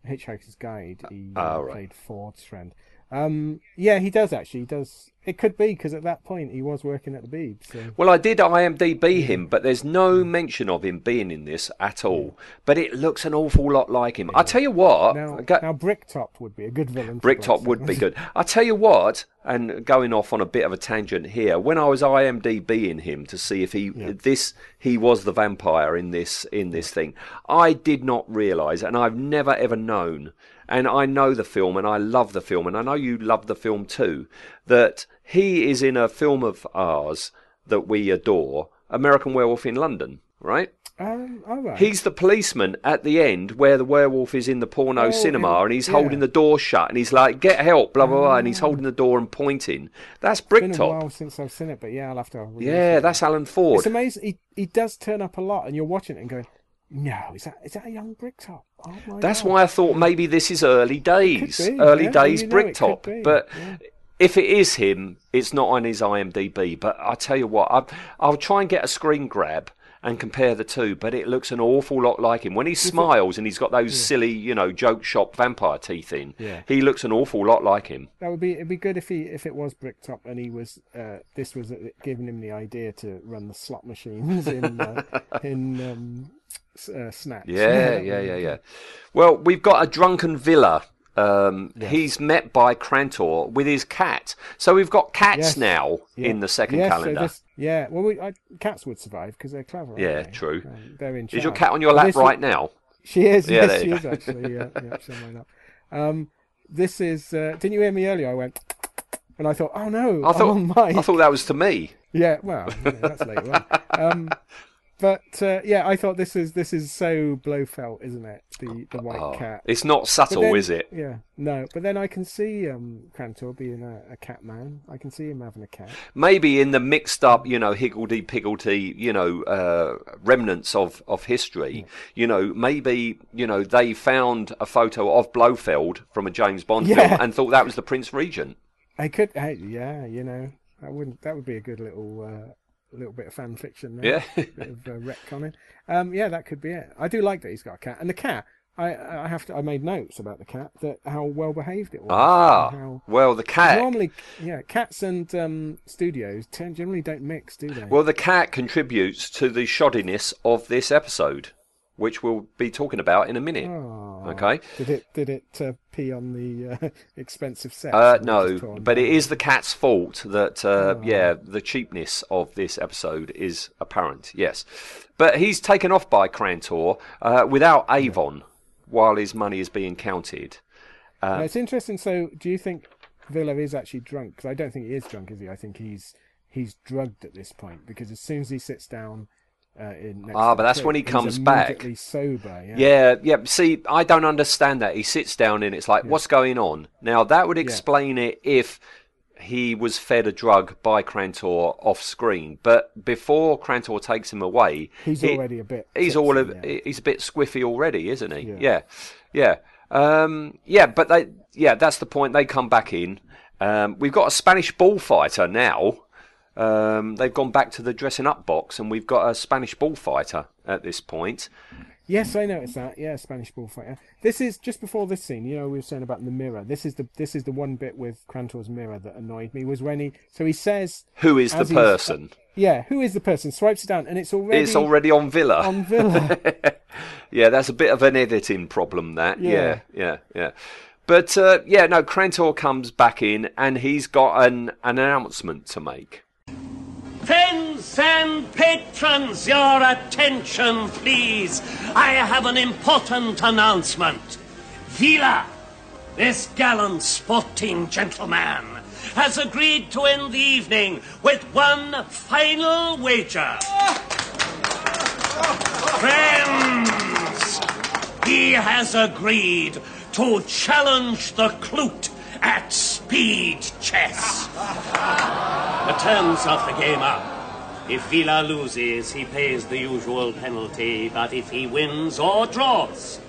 Hitchhiker's Guide. He uh, Ah, right. played Ford's friend. Um, yeah, he does actually. He does. It could be because at that point he was working at the Beeb. So. Well, I did IMDb him, but there's no hmm. mention of him being in this at all. But it looks an awful lot like him. I tell you what, Now, go- now Bricktop would be a good villain. Bricktop would be good. I tell you what, and going off on a bit of a tangent here, when I was IMDBing him to see if he this he was the vampire in this in this thing, I did not realise, and I've never ever known, and I know the film and I love the film, and I know you love the film too, that he is in a film of ours that we adore, American Werewolf in London, right? Um, all right. He's the policeman at the end where the werewolf is in the porno Oh, cinema and he's yeah. holding the door shut and he's like, get help, blah, blah, blah, and he's holding the door and pointing. That's It's been a Bricktop. while since I've seen it, but yeah, I'll have to. Yeah, that's Alan Ford. It's amazing. He he does turn up a lot, and you're watching it and going, "No, is that is that a young Bricktop?" Oh my That's God. why I thought maybe this is early days. be, early yeah, days you know, Bricktop. But yeah. If it is him, it's not on his IMDb. But I tell you what, I, I'll try and get a screen grab and compare the two. But it looks an awful lot like him. When he smiles and he's got those silly, you know, joke shop vampire teeth in, Yeah. he looks an awful lot like him. That would be it'd be good if he if it was Bricktop and he was uh, this was uh, giving him the idea to run the slot machines in uh, <laughs> in um, uh, snaps. Yeah, <laughs> yeah, yeah, yeah. Well, we've got a drunken Vila. Um, He's met by Krantor with his cat. So we've got cats Yes. now Yeah. in the second Yes, so calendar. this- yeah, well, we, I, cats would survive because they're clever. Yeah, they? true. Um, they're in charge. Is your cat on your lap right now? She is. Yeah, yes, she is actually. Yeah, <laughs> yeah, she's on my lap. Um, this is. Uh, didn't you hear me earlier? I went, and I thought, oh no, I thought. I thought that was to me. Yeah, well, that's later on. <laughs> Um, but uh, yeah, I thought this is this is so Blofeld, isn't it? The the white Oh, cat. it's not subtle, then- is it? Yeah, no. But then I can see um, Krantor being a, a cat man. I can see him having a cat. Maybe in the mixed up, you know, higgledy piggledy, you know, uh, remnants of, of history, you know, maybe, you know, they found a photo of Blofeld from a James Bond film and thought that was the Prince Regent. I could, hey, yeah, you know, that wouldn't that would be a good little uh, little bit of fan fiction there. Yeah. bit of uh, retconning. Um, yeah, that could be it. I do like that he's got a cat, and the cat. I I have to. I made notes about the cat that how well behaved it was. Ah, how, well, the cat. Normally, yeah, cats and um, studios generally don't mix, do they? Well, the cat contributes to the shoddiness of this episode, which we'll be talking about in a minute. Oh, Okay. Did it did it uh, pee on the uh, <laughs> expensive set? Uh, no, but it is the cat's fault that, uh, yeah, the cheapness of this episode is apparent, yes. But he's taken off by Krantor uh, without Avon while his money is being counted. Now, it's interesting. So, do you think Vila is actually drunk? Because I don't think he is drunk, is he? I think he's he's drugged at this point because as soon as he sits down. Uh, in next Ah, but that's when he comes back. Sober, yeah. Yeah, yeah. See, I don't understand that. He sits down and it's like, what's going on? Now, that would explain it if he was fed a drug by Krantor off screen. But before Krantor takes him away, He's he- already a bit He's all of, he's a bit squiffy already, isn't he? Yeah. Yeah, yeah, um, yeah. But they, yeah, that's the point. They come back in. Um, we've got a Spanish bullfighter now. Um, they've gone back to the dressing up box, and we've got a Spanish bullfighter at this point. Yes, I noticed that. Yeah, Spanish bullfighter. This is just before this scene. You know, we were saying about the mirror. This is the this is the one bit with Krantor's mirror that annoyed me. Was when he so he says, Who is the person? yeah, who is the person? Swipes it down, and it's already It's already on Vila. on Vila. <laughs> yeah, that's a bit of an editing problem. That. Yeah. Yeah, yeah, yeah. But uh, yeah, no. Krantor comes back in, and he's got an, an announcement to make. Friends and patrons, your attention, please. I have an important announcement. Vila, this gallant sporting gentleman, has agreed to end the evening with one final wager. Friends, he has agreed to challenge the Klute at speed chess. The terms of the game are if Vila loses, he pays the usual penalty, but if he wins or draws,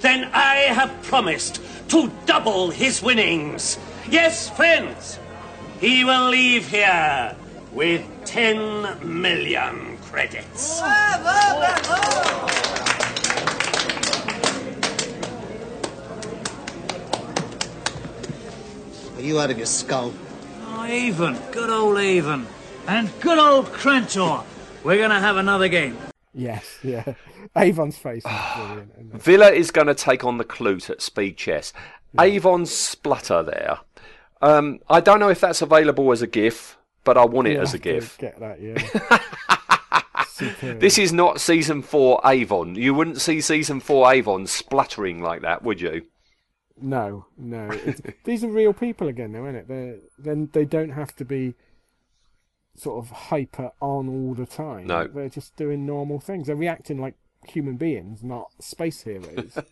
then I have promised to double his winnings. Yes, friends, he will leave here with 10 million credits. Are you out of your skull? Oh, Avon, good old Avon, and good old Krantor. We're gonna have another game. yes, yeah. <laughs> Avon's face is <sighs> brilliant. Vila is going to take on the Klute at speed chess. Avon's splutter there. Um, I don't know if that's available as a GIF, but I want it You'll as a GIF. Get that, yeah. <laughs> This is not season four Avon. You wouldn't see season four Avon spluttering like that, would you? No, no. It's, <laughs> these are real people again, though, isn't it? They then they don't have to be sort of hyper on all the time. No. they're just doing normal things. They're reacting like human beings, not space heroes. <laughs>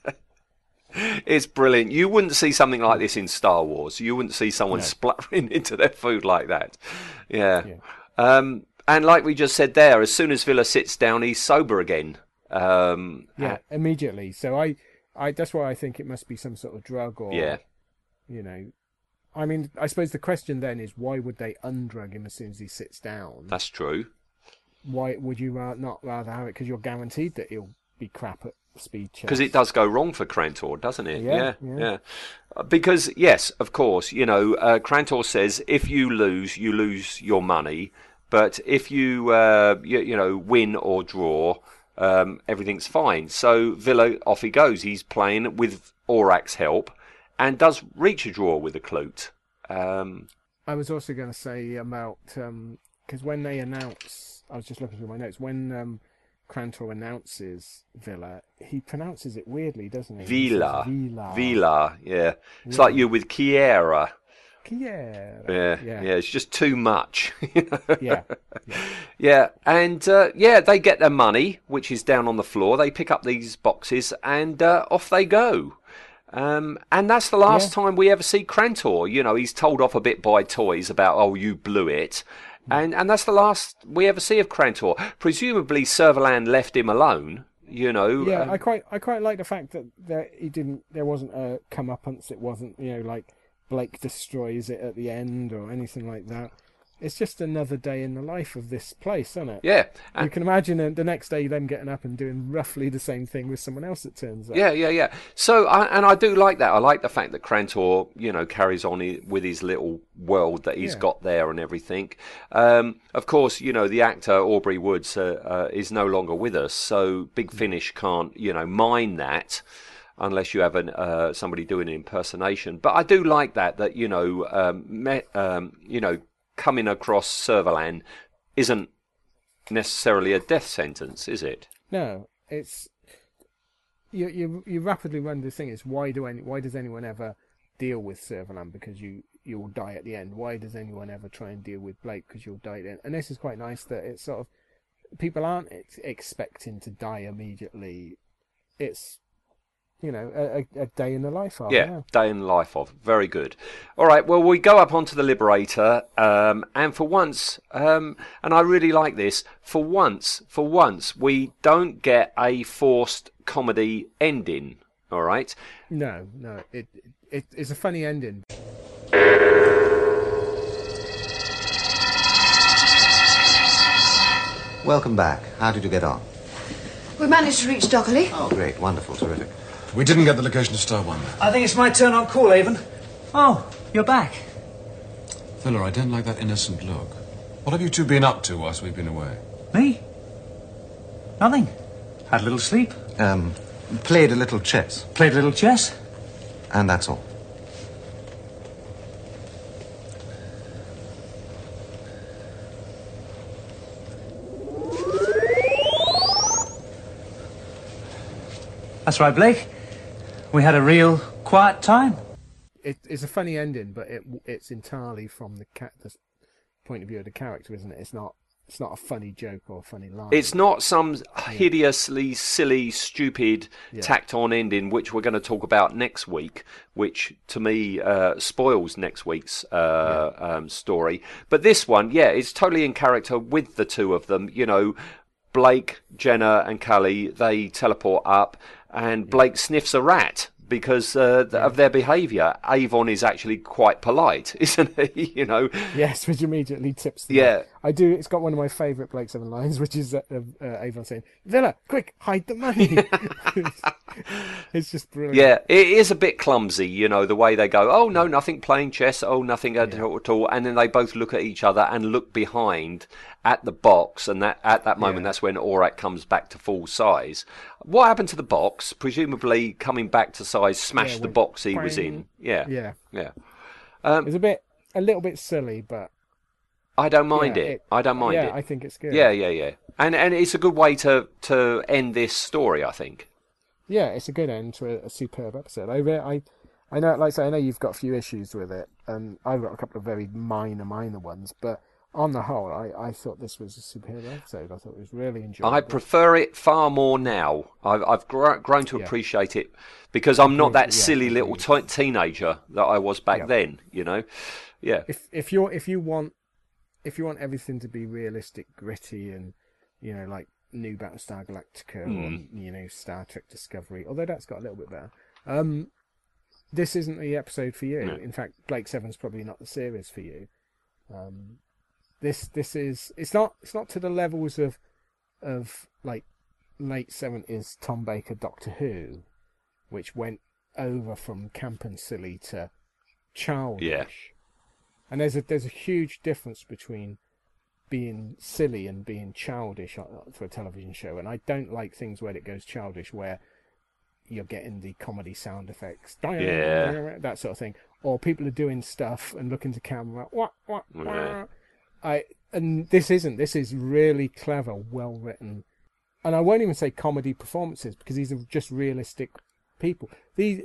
It's brilliant. You wouldn't see something like this in Star Wars. You wouldn't see someone No. spluttering <laughs> into their food like that. Yeah. Um, and like we just said there, as soon as Vila sits down, he's sober again. Um, yeah, immediately. So I, I that's why I think it must be some sort of drug or Yeah. you know. I mean, I suppose the question then is why would they undrug him as soon as he sits down? That's true. Why would you not rather have it? Because you're guaranteed that he'll be crap at speed chess. Because it does go wrong for Krantor, doesn't it? Yeah, yeah. yeah. Uh, Because yes, of course, you know, uh, Krantor says if you lose, you lose your money, but if you, uh, you, you know, win or draw, um, everything's fine. So Vila off he goes. He's playing with Orac's help and does reach a draw with a Klute. Um, I was also going to say about because when they announce, I was just looking through my notes when um, Krantor announces Vila, he pronounces it weirdly, doesn't he? He Villa. Villa. Villa, yeah. It's Yeah. like you with Kiera. Yeah. Yeah, Yeah. yeah, it's just too much. <laughs> know? Yeah. Yeah, and uh, yeah, they get their money, which is down on the floor. They pick up these boxes and uh, off they go. Um, and that's the last time we ever see Krantor. You know, he's told off a bit by Toise about, oh, you blew it. And, and that's the last we ever see of Krantor. Presumably, Servalan left him alone, you know. Yeah, um, I quite I quite like the fact that there he didn't there wasn't a comeuppance. It wasn't you know like Blake destroys it at the end or anything like that. It's just another day in the life of this place, isn't it? Yeah, You can imagine uh, the next day them getting up and doing roughly the same thing with someone else. It turns out. Yeah, yeah, yeah. So, I, and I do like that. I like the fact that Krantor, you know, carries on with his little world that he's Yeah. got there and everything. Um, of course, you know, the actor Aubrey Woods uh, uh, is no longer with us, so Big Finish can't, you know, mine that unless you have an, uh, somebody doing an impersonation. But I do like that that you know, um, me, um, you know, coming across Servalan isn't necessarily a death sentence, is it? No, it's you. You you rapidly run this thing. It's why do any why does anyone ever deal with Servalan because you you'll die at the end? Why does anyone ever try and deal with Blake because you'll die at the end? And this is quite nice that it's sort of people aren't ex- expecting to die immediately. It's you know a, a, a day in the life of Yeah, day in the life of. Very good. All right, well, we go up onto the Liberator, um, and for once, um, and I really like this, for once, for once, we don't get a forced comedy ending. All right? No, no, it, it it's a funny ending. Welcome back. How did you get on? We managed to reach Docholli. Oh, great. Wonderful. Terrific. We didn't get the location to Star One. I think it's my turn on call, Avon. Oh, you're back. Vila, I don't like that innocent look. What have you two been up to whilst we've been away? Me? Nothing. Had a little sleep. Um, played a little chess. Played a little chess. And that's all. That's right, Blake. We had a real quiet time. It, it's a funny ending, but it it's entirely from the cat the point of view of the character, isn't it? It's not it's not a funny joke or a funny line. It's not some hideously silly, stupid, Yeah. tacked on ending, which we're going to talk about next week, which to me uh, spoils next week's uh, um, story. But this one, yeah, it's totally in character with the two of them. You know, Blake, Jenna, and Cally they teleport up, and Blake sniffs a rat. Because uh, of their behaviour, Avon is actually quite polite, <laughs> isn't he? you know, Yes, which immediately tips the Yeah. I do. It's got one of my favourite Blake Seven lines, <laughs> which is uh, uh, Avon saying, "Vila, quick, hide the money." <laughs> it's just brilliant. Yeah, it is a bit clumsy, you know, the way they go, oh, no, nothing playing chess, oh, nothing at all, at all. And then they both look at each other and look behind at the box. And that at that moment, Yeah. that's when Orac comes back to full size. What happened to the box? Presumably coming back to size, smashed Yeah, the box he was in. Yeah. Yeah. Yeah. Um, It's a bit, a little bit silly, but I don't mind Yeah, it. it- I don't mind yeah, it. I think it's good. Yeah, yeah, yeah. And and it's a good way to to end this story, I think. yeah, it's a good end to a, a superb episode. I, re- I, I know, like I say, I know you've got a few issues with it, and I've got a couple of very minor, minor ones, but on the whole, I, I thought this was a superb episode. I thought it was really enjoyable. I prefer it far more now. I've, I've gr- grown to Yeah. appreciate it because I'm not that silly little t- teenager that I was back then. You know, yeah, if if you're if you want if you want everything to be realistic, gritty, and you know like new Battlestar Galactica Hmm. or you know Star Trek Discovery, although that's got a little bit better. Um, this isn't the episode for you. No. In fact, Blake Seven's probably not the series for you. Um, this this is it's not it's not to the levels of of like late seventies Tom Baker Doctor Who, which went over from camp and silly to childish. Yeah. And there's a there's a huge difference between being silly and being childish uh, uh, for a television show, and I don't like things where it goes childish, where you're getting the comedy sound effects, Yeah. that sort of thing, or people are doing stuff and looking to camera, what, what, Yeah. I and this isn't. This is really clever, well written, and I won't even say comedy performances because these are just realistic people. These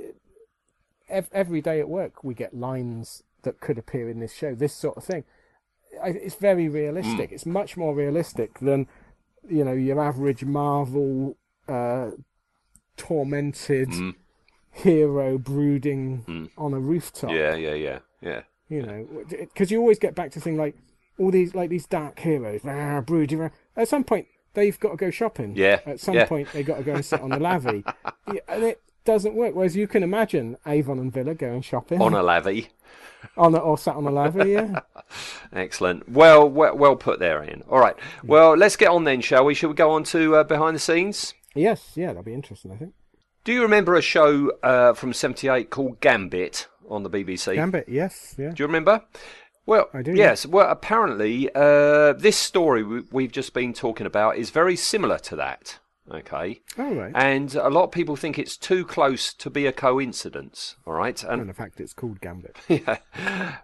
every day at work we get lines that could appear in this show. This sort of thing. I, it's very realistic. Hmm. It's much more realistic than you know your average Marvel uh, tormented hmm. hero brooding hmm. on a rooftop Yeah, yeah, yeah, yeah. you know because you always get back to thing like all these like these dark heroes rah, brooding rah. at some point they've got to go shopping Yeah, at some yeah. point they got to go and sit on the lavvy <laughs> yeah, and it doesn't work whereas you can imagine avon and Vila going shopping On a lavvy. <laughs> on a, or sat on the lavvy yeah <laughs> Excellent. Well, well, well put there, Ian. All right. Well, let's get on then, shall we? Shall we go on to uh, behind the scenes? yes yeah that'll be interesting i think Do you remember a show uh, from '78 called Gambit on the BBC? gambit yes yeah Do you remember? Well, I do, yes. Well, apparently, uh, this story we've just been talking about is very similar to that. Okay. all right And a lot of people think it's too close to be a coincidence. All right. And and the fact it's called gambit <laughs> yeah.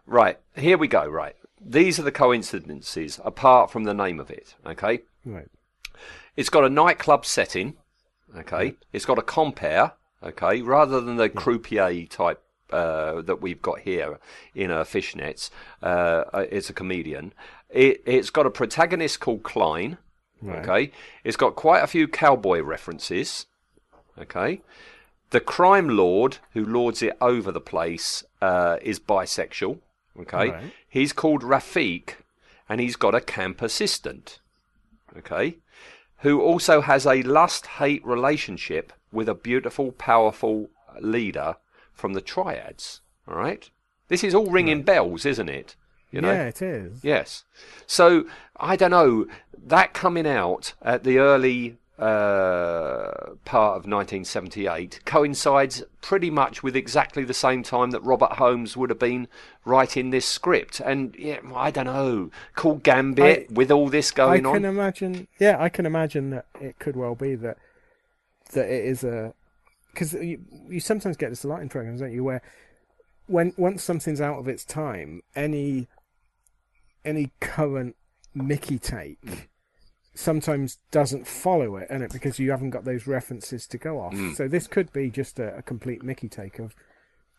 Right. Here we go. Right. These are the coincidences apart from the name of it. Okay. right It's got a nightclub setting. Okay. It's got a compere. Okay. Rather than the croupier type uh, that we've got here in uh, fishnets, uh, uh, it's a comedian. It, it's got a protagonist called Klein. Right. Okay. It's got quite a few cowboy references. Okay. The crime lord who lords it over the place uh, is bisexual. Okay. Right. He's called Rafiq, and he's got a camp assistant. Okay. Who also has a lust hate relationship with a beautiful, powerful leader from the triads. All right. This is all ringing bells, isn't it? You know? yeah it is Yes. So I don't know that coming out at the early uh, part of 1978 coincides pretty much with exactly the same time that Robert Holmes would have been writing this script, and yeah, I don't know, called Gambit I- with all this going on. I can on. imagine. Yeah, I can imagine that it could well be that that it is a because you, you sometimes get this a lot in programs, don't you? Where when once something's out of its time, any any current Mickey take sometimes doesn't follow it, and it because you haven't got those references to go off. Mm. So this could be just a, a complete Mickey take of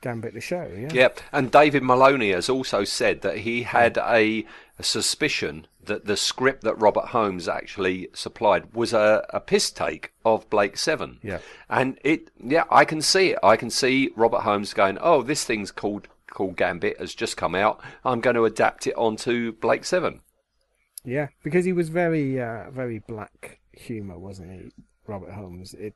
Gambit the show. Yeah. Yep, and David Maloney has also said that he had a, a suspicion that the script that Robert Holmes actually supplied was a, a piss take of Blake Seven. Yeah. and it, yeah, I can see it. I can see Robert Holmes going, "Oh, this thing's called called Gambit has just come out. I'm going to adapt it onto Blake Seven. Yeah, because he was very, uh, very black humor, wasn't he, Robert Holmes? It,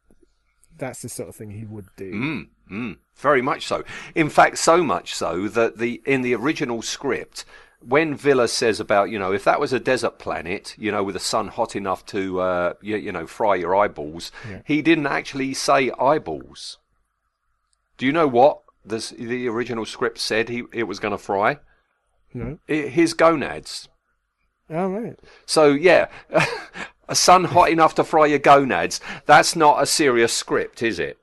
that's the sort of thing he would do. Mm, mm, very much so. In fact, so much so that the in the original script, when Vila says about you know if that was a desert planet, you know with a sun hot enough to uh, you, you know fry your eyeballs, Yeah. he didn't actually say eyeballs. Do you know what this, the original script said he it was going to fry? No. I his gonads. Oh right. So yeah, <laughs> a sun hot enough to fry your gonads. That's not a serious script, is it?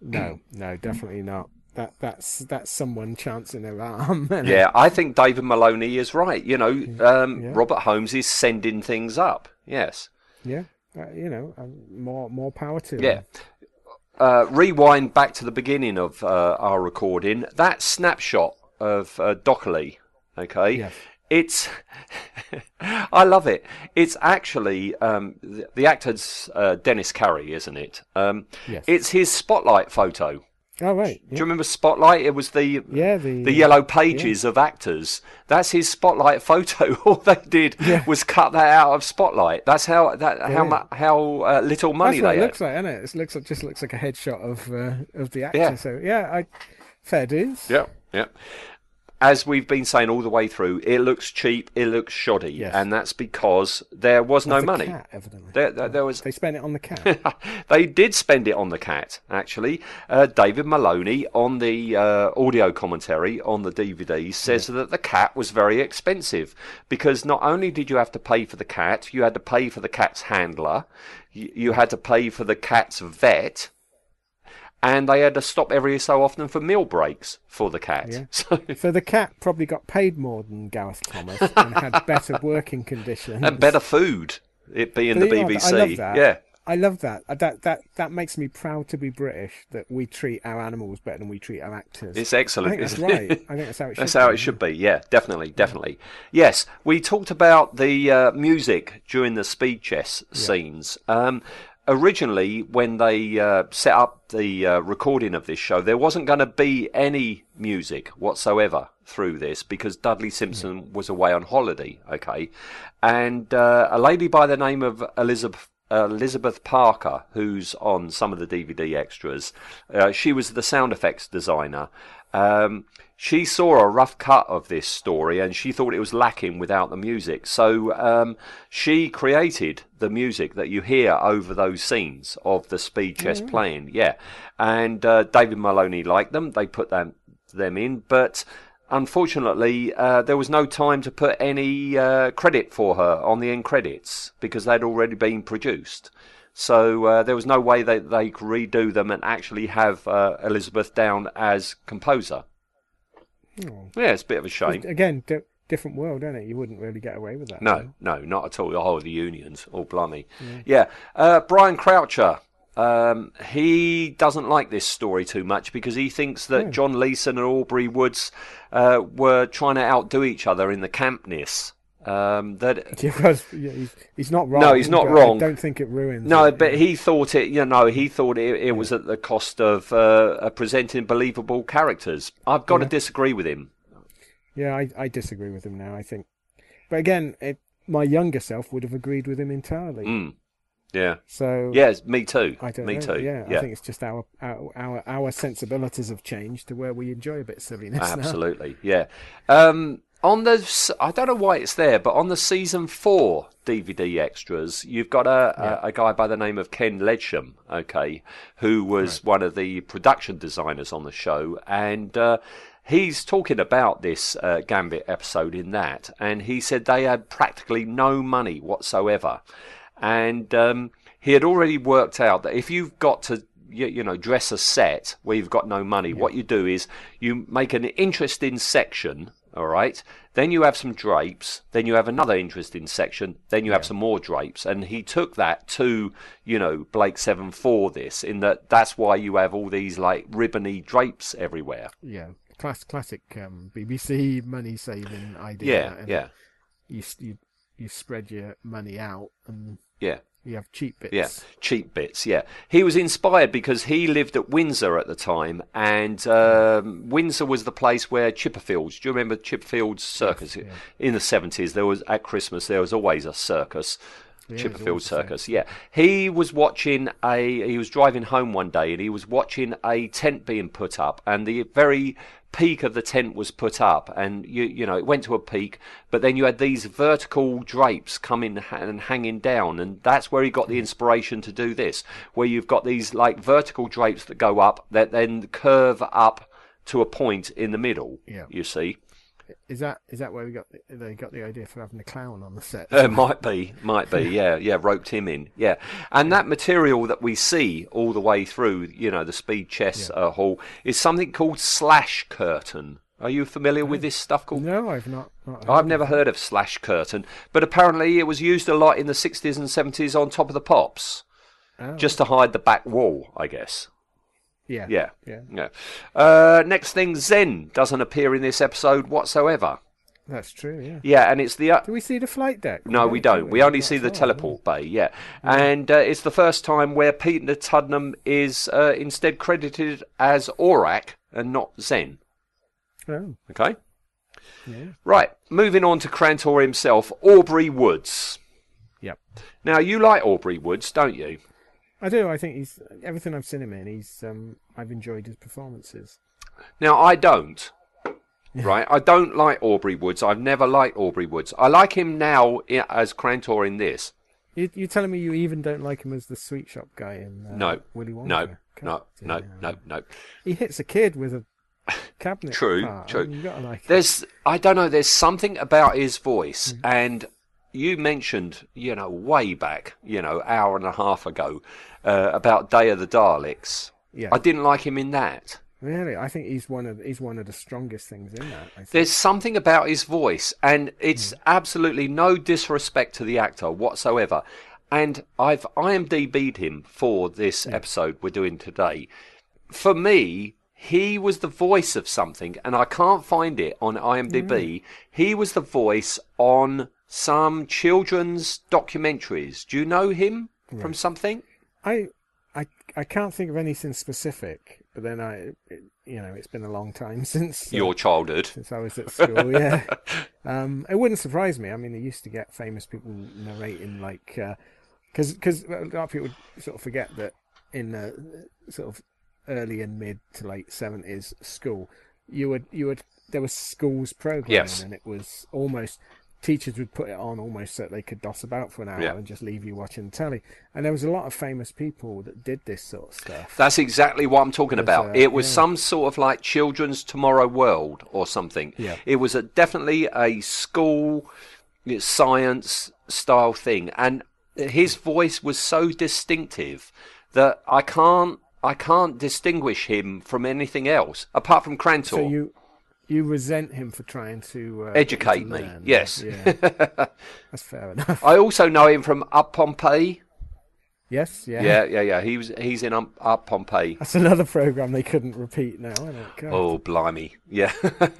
No, no, definitely not. That that's that's someone chancing their arm. <laughs> Yeah, I think David Maloney is right. You know, um, Yeah. Robert Holmes is sending things up. Yes. Yeah. Uh, you know, um, more more power to him. Uh, rewind back to the beginning of uh, our recording. That snapshot of uh, Docholli, okay? Yes. It's, <laughs> I love it. It's actually um, the, the actor's uh, Denis Carey, isn't it? Um, Yes. It's his spotlight photo. Oh right. Do you remember Spotlight? It was the Yeah, the- the yellow pages of actors. That's his Spotlight <laughs> photo. All they did was cut that out of Spotlight. That's how that how Yeah. mu- how uh, little money That's what they it had. looks like, isn't it? It looks like, just looks like a headshot of uh, of the actor. Yeah. So yeah, I fair dues. Yeah, yeah. As we've been saying all the way through, it looks cheap, it looks shoddy, Yes. and that's because there was no money. cat, evidently. There, there, there was. They spent it on the cat. <laughs> they did spend it on the cat, actually. Uh, David Maloney, on the uh, audio commentary on the DVD, says that the cat was very expensive because not only did you have to pay for the cat, you had to pay for the cat's handler, you, you had to pay for the cat's vet, and they had to stop every so often for meal breaks for the cat. Yeah. <laughs> So, So the cat probably got paid more than Gareth Thomas <laughs> and had better working conditions and better food, it being the But know? BBC. I love that. Yeah. I love that. Uh, That that that makes me proud to be British. That we treat our animals better than we treat our actors. It's excellent. I think that's right. I think that's how it <laughs> should. That's how be. it should be. Yeah, definitely, definitely. Yes, we talked about the uh, music during the speed chess scenes. Um, originally, when they uh, set up the uh, recording of this show, there wasn't going to be any music whatsoever through this because Dudley Simpson was away on holiday. Okay, and uh, a lady by the name of Elizabeth. Elizabeth Parker, who's on some of the DVD extras, uh, she was the sound effects designer. Um, she saw a rough cut of this story and she thought it was lacking without the music. So um, she created the music that you hear over those scenes of the speed chess playing. Yeah, and uh, David Maloney liked them. They put them them in, but unfortunately, uh, there was no time to put any uh, credit for her on the end credits because they'd already been produced. So uh, there was no way that they could redo them and actually have uh, Elizabeth down as composer. Oh. Yeah, it's a bit of a shame. Again, di- different world, isn't it? You wouldn't really get away with that. No, no, not at all. The whole of the unions. all blummy. Yeah. Uh, Brian Croucher. Um, he doesn't like this story too much because he thinks that John Leeson and Aubrey Woods uh, were trying to outdo each other in the campness. Um, that <laughs> yeah, he's, he's not wrong. No, he's not wrong. I don't think it ruins. no, it. but he thought it. You know, he thought it, it was at the cost of uh, presenting believable characters. I've got to disagree with him. Yeah, I, I disagree with him now. I think, but again, it, my younger self would have agreed with him entirely. Mm. Yeah. So Yes, me too. I don't me know. too. Yeah, yeah. I think it's just our, our our our sensibilities have changed to where we enjoy a bit of silliness. now. Absolutely, yeah. Um, on the, I don't know why it's there, but on the season four DVD extras, you've got a, a, a guy by the name of Ken Ledsham, okay, who was one of the production designers on the show, and uh, he's talking about this uh, Gambit episode in that, and he said they had practically no money whatsoever, and um, he had already worked out that if you've got to you, you know dress a set where you've got no money what you do is you make an interesting section all right? Then you have some drapes. Then you have another interesting section. Then you have some more drapes. And he took that to you know blake 7 for this in that that's why you have all these like ribbony drapes everywhere. Yeah, class, classic um, BBC money saving idea. Yeah, yeah. You, you you spread your money out and yeah you have cheap bits. Yeah, cheap bits. Yeah, he was inspired because he lived at Windsor at the time, and um, Windsor was the place where Chipperfields. Do you remember Chipperfields Circus in the seventies? There was at Christmas there was always a circus. Yeah, Chipperfield. Circus, yeah. He was watching a. He was driving home one day, and he was watching a tent being put up, and the very peak of the tent was put up, and you you know it went to a peak, but then you had these vertical drapes coming and hanging down, and that's where he got the inspiration to do this, where you've got these like vertical drapes that go up that then curve up to a point in the middle. Yeah. you see. Is that is that where we got the, they got the idea for having a clown on the set? Uh, might be, might be, <laughs> yeah, yeah, roped him in, yeah. And that material that we see all the way through, you know, the speed chess uh, hall is something called slash curtain. Are you familiar with this stuff called? No, I've not. not I've never heard of slash curtain, but apparently it was used a lot in the 60s and 70s on top of the pops, Oh. just to hide the back wall, I guess. Yeah. Yeah. Yeah. Yeah. Uh, next thing, Zen doesn't appear in this episode whatsoever. That's true. Yeah. Yeah, and it's the. Uh, Do we see the flight deck? no, we don't. We only see the teleport bay, yeah. And uh, it's the first time where Peter Tuddenham is uh, instead credited as Orac and not Zen. Oh. Okay? Yeah. Right, moving on to Krantor himself, Aubrey Woods. Yep. Now, you like Aubrey Woods, don't you? I do. I think he's everything I've seen him in. He's um, I've enjoyed his performances. Now, I don't. right? I don't like Aubrey Woods. I've never liked Aubrey Woods. I like him now i- as Krantor in this. You, you're telling me you even don't like him as the sweet shop guy in uh, No, Willy Wonka? no, no, no, damn. no, no. He hits a kid with a <laughs> cabinet. True, part. true. You gotta like. There's, I don't know. There's something about his voice, Mm. and you mentioned, you know, way back, you know, hour and a half ago, uh, about Day of the Daleks. Yeah. I didn't like him in that. Really, I think he's one of he's one of the strongest things in that. I think. There's something about his voice, and Mm. it's absolutely no disrespect to the actor whatsoever. And I've IMDb'd him for this episode we're doing today. For me, he was the voice of something, and I can't find it on IMDb. Mm. He was the voice on some children's documentaries. Do you know him from something? I I I can't think of anything specific, but then I it, you know it's been a long time <laughs> since uh, Your childhood. since I was at school. yeah, <laughs> um, it wouldn't surprise me. I mean, they used to get famous people narrating like because because a lot of people sort of forget that in the sort of early and mid to late seventies school, you would you would there was schools programming Yes. and it was almost teachers would put it on almost so they could doss about for an hour Yeah. and just leave you watching telly. And there was a lot of famous people that did this sort of stuff. That's exactly what I'm talking There's, about. uh, it was yeah. some sort of like children's tomorrow world or something. Yeah. It was a, definitely a school science style thing, and his voice was so distinctive that I can't I can't distinguish him from anything else apart from Krantor. So you you resent him for trying to uh, you to Educate me, yes. Yeah. <laughs> That's fair enough. I also know him from Up Pompeii. Yes, yeah. Yeah, yeah, yeah. He was he's in Up, Up Pompeii. That's another program they couldn't repeat now. Isn't it? Oh, blimey. Yeah.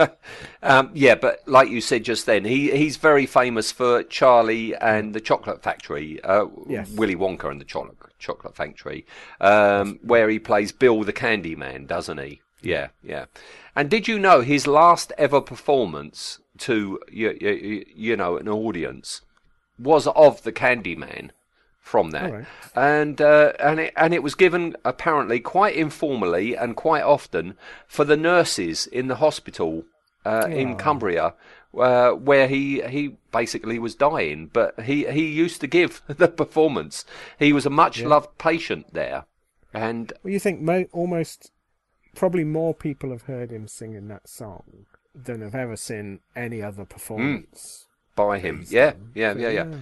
<laughs> um, yeah, but like you said just then, he, he's very famous for Charlie and the Chocolate Factory, uh, Yes. Willy Wonka and the Chocolate, Chocolate Factory, um, where he plays Bill the Candy Man, doesn't he? Yeah, yeah. And did you know his last ever performance to, you, you, you know, an audience was of the Candyman? from that, right. and uh, and it and it was given apparently quite informally and quite often for the nurses in the hospital uh, in Oh. Cumbria, uh, where he he basically was dying, but he he used to give <laughs> the performance. He was a much loved patient there, and Well, you think mo- almost probably more people have heard him singing that song than have ever seen any other performance. by him. Yeah, yeah, yeah, yeah. yeah.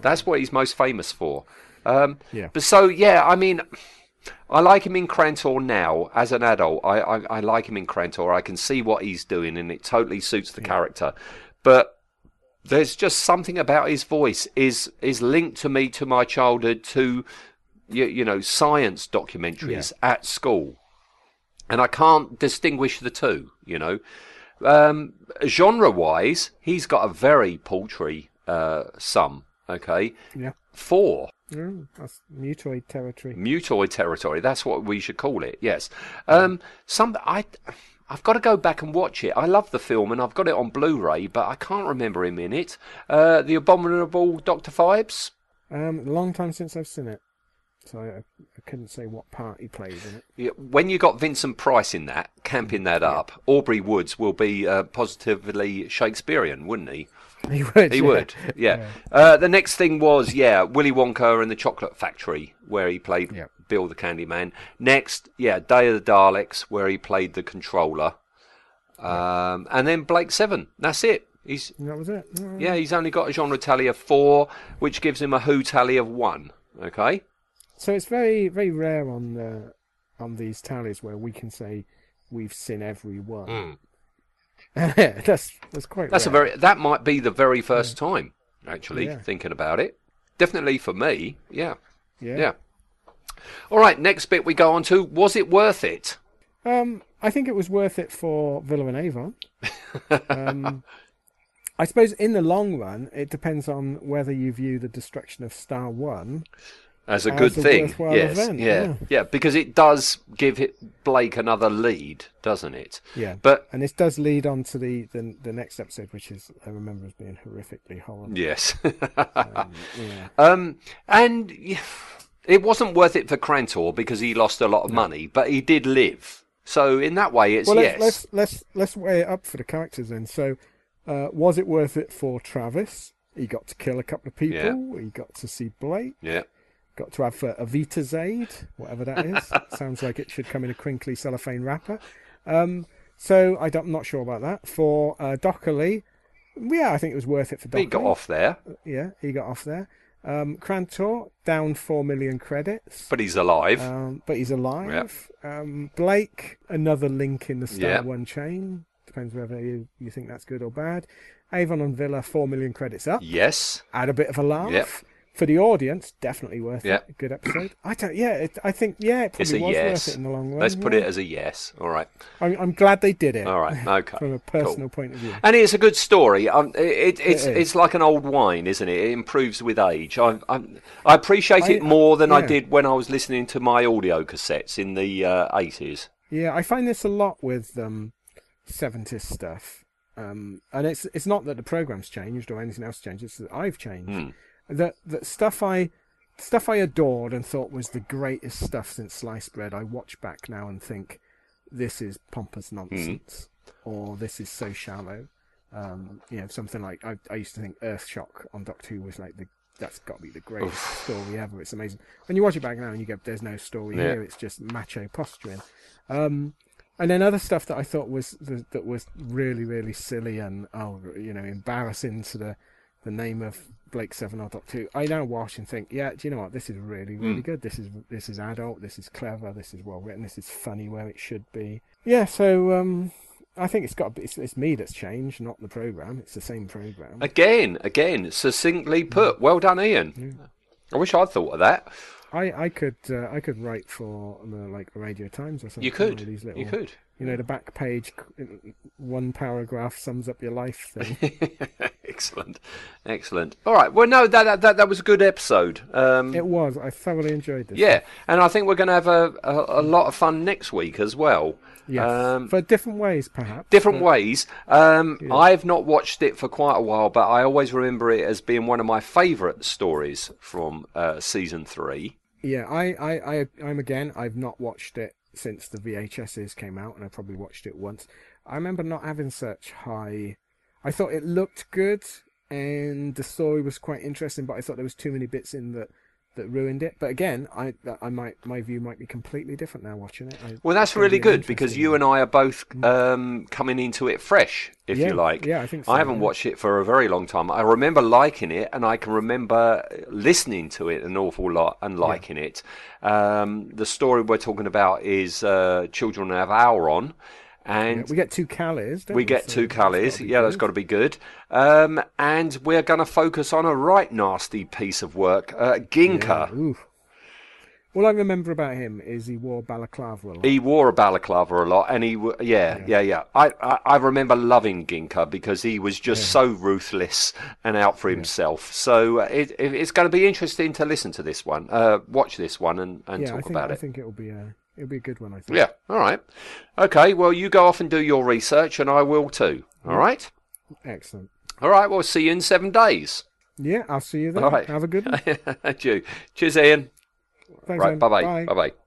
That's what he's most famous for. Um, Yeah. But so, yeah, I mean, I like him in Krantor now as an adult. I, I, I like him in Krantor. I can see what he's doing, and it totally suits the character. But there's just something about his voice is is linked to me to my childhood to you, you know science documentaries at school and I can't distinguish the two. You know, um, genre-wise, he's got a very paltry uh, sum. Okay, Yeah. four Mm, that's mutoid territory. mutoid territory. That's what we should call it. Yes. Um, some I. I've got to go back and watch it. I love the film and I've got it on Blu-ray, but I can't remember him in it. Uh, the Abominable Doctor Phibes. Um, long time since I've seen it, so I, I couldn't say what part he played in it. Yeah, when you got Vincent Price in that, camping that up, Aubrey Woods will be uh, positively Shakespearean, wouldn't he? <laughs> He would. He yeah. would, yeah. Uh, the next thing was, yeah, Willy Wonka and the Chocolate Factory, where he played Yeah. Bill the Candyman. Next, yeah, Day of the Daleks, where he played the controller. Um, and then Blake Seven. That's it. He's That was it. Yeah, he's only got a genre tally of four, which gives him a Who tally of one. Okay. So it's very, very rare on the on these tallies where we can say we've seen every one. <laughs> that's that's quite. That's a very that might be the very first time actually Yeah. thinking about it. Definitely for me. Yeah. yeah. Yeah. All right, next bit we go on to was it worth it? Um, I think it was worth it for Vila and Avon. um, I suppose in the long run, it depends on whether you view the destruction of Star One As a As good a thing. Yes. event, yeah. yeah. Yeah, because it does give it Blake another lead, doesn't it? Yeah, But and this does lead on to the, the the next episode, which is I remember as being horrifically horrible. yes. <laughs> Um, yeah. Um, and <sighs> it wasn't worth it for Krantor because he lost a lot of money, but he did live So in that way, it's well, yes. let's, let's let's let's weigh it up for the characters then. So, uh, was it worth it for Travis? He got to kill a couple of people. He got to see Blake. Yeah. Got to have uh, a Vita Zaid, whatever that is. <laughs> Sounds like it should come in a crinkly cellophane wrapper. Um, so I don't, I'm not sure about that. For uh, Docholli, yeah, I think it was worth it for Docholli. He got off there, Yeah, he got off there. Um, Krantor down four million credits, but he's alive. um, but he's alive. Um, Blake, another link in the Star Yeah. One chain. Depends whether you, you think that's good or bad. Avon and Vila, four million credits up. yes. Add a bit of a laugh. Yep. For the audience, definitely worth Yep. it. Good episode. I don't. Yeah, it, I think. Yeah, it It's probably a was yes. worth it in the long run. Let's put yeah. it as a yes. All right. I'm, I'm glad they did it. All right. <laughs> Okay. From a Cool. personal point of view. And it's a good story. Um, it, it, it's It it's like an old wine, isn't it? It improves with age. I I, I appreciate I- it more than I did when I was listening to my audio cassettes in the uh, eighties. Yeah, I find this a lot with um, 70s stuff. Um, and it's it's not that the program's changed or anything else changed. It's that I've changed. Hmm. That that stuff I stuff I adored and thought was the greatest stuff since sliced bread. I watch back now and think this is pompous nonsense, or this is so shallow. Um, you know, something like I, I used to think Earth Shock on Doctor Who was like the that's got to be the greatest story ever. It's amazing. When you watch it back now and you go, "There's no story Yeah. here. It's just macho posturing." Um, and then other stuff that I thought was that was really really silly and oh you know embarrassing to the the name of Blake Seven or Two. I now watch and think, yeah, do you know what? This is really really Mm. good. This is this is adult. This is clever. This is well written. This is funny where it should be. Yeah. So um, I think it's got be, it's, it's me that's changed, not the program. It's the same program. Again, again, succinctly put. Well done, Ian. I wish I'd thought of that. I, I could uh, I could write for the like Radio Times or something. You could. You could. You know, the back page, one paragraph sums up your life thing. <laughs> excellent, excellent. All right. Well, no, that that that, that was a good episode. Um, it was. I thoroughly enjoyed this. yeah, and I think we're going to have a, a, a lot of fun next week as well. Yes. Um, for different ways, perhaps. different but- ways. Um, Yeah. I've not watched it for quite a while, but I always remember it as being one of my favourite stories from uh, season three. Yeah, I, I, I, I'm again. I've not watched it since the VHSs came out, and I probably watched it once. I remember not having such high. I thought it looked good, and the story was quite interesting, but I thought there was too many bits in that that ruined it. But again, I, I might, my view might be completely different now watching it. I, Well, that's really good because you and I are both um, coming into it fresh, if Yeah, you like. yeah, I think so, I haven't yeah. watched it for a very long time. I remember liking it, and I can remember listening to it an awful lot and liking it. Um, the story we're talking about is uh, Children of Auron, and Yeah, we get two Callies. don't we get So two Callies. Yeah, that's got to be good. Um, and we're going to focus on a right nasty piece of work, uh, Ginka. Yeah. All I remember about him is he wore balaclava a lot. He wore a balaclava a lot, and he, w- yeah, yeah, yeah. I, I, I remember loving Ginka because he was just so ruthless and out for himself. So uh, it, it, it's going to be interesting to listen to this one, uh, watch this one, and, and yeah, talk think, about I it. I think it'll be a it'll be a good one. I think. Yeah, all right. Okay, well, you go off and do your research, and I will too. All right? Excellent. All right, we'll see you in seven days. Yeah, I'll see you then. All right. Have a good one. <laughs> Thank you. Cheers, Ian. Thanks, right, Ian. bye-bye. Bye. Bye-bye.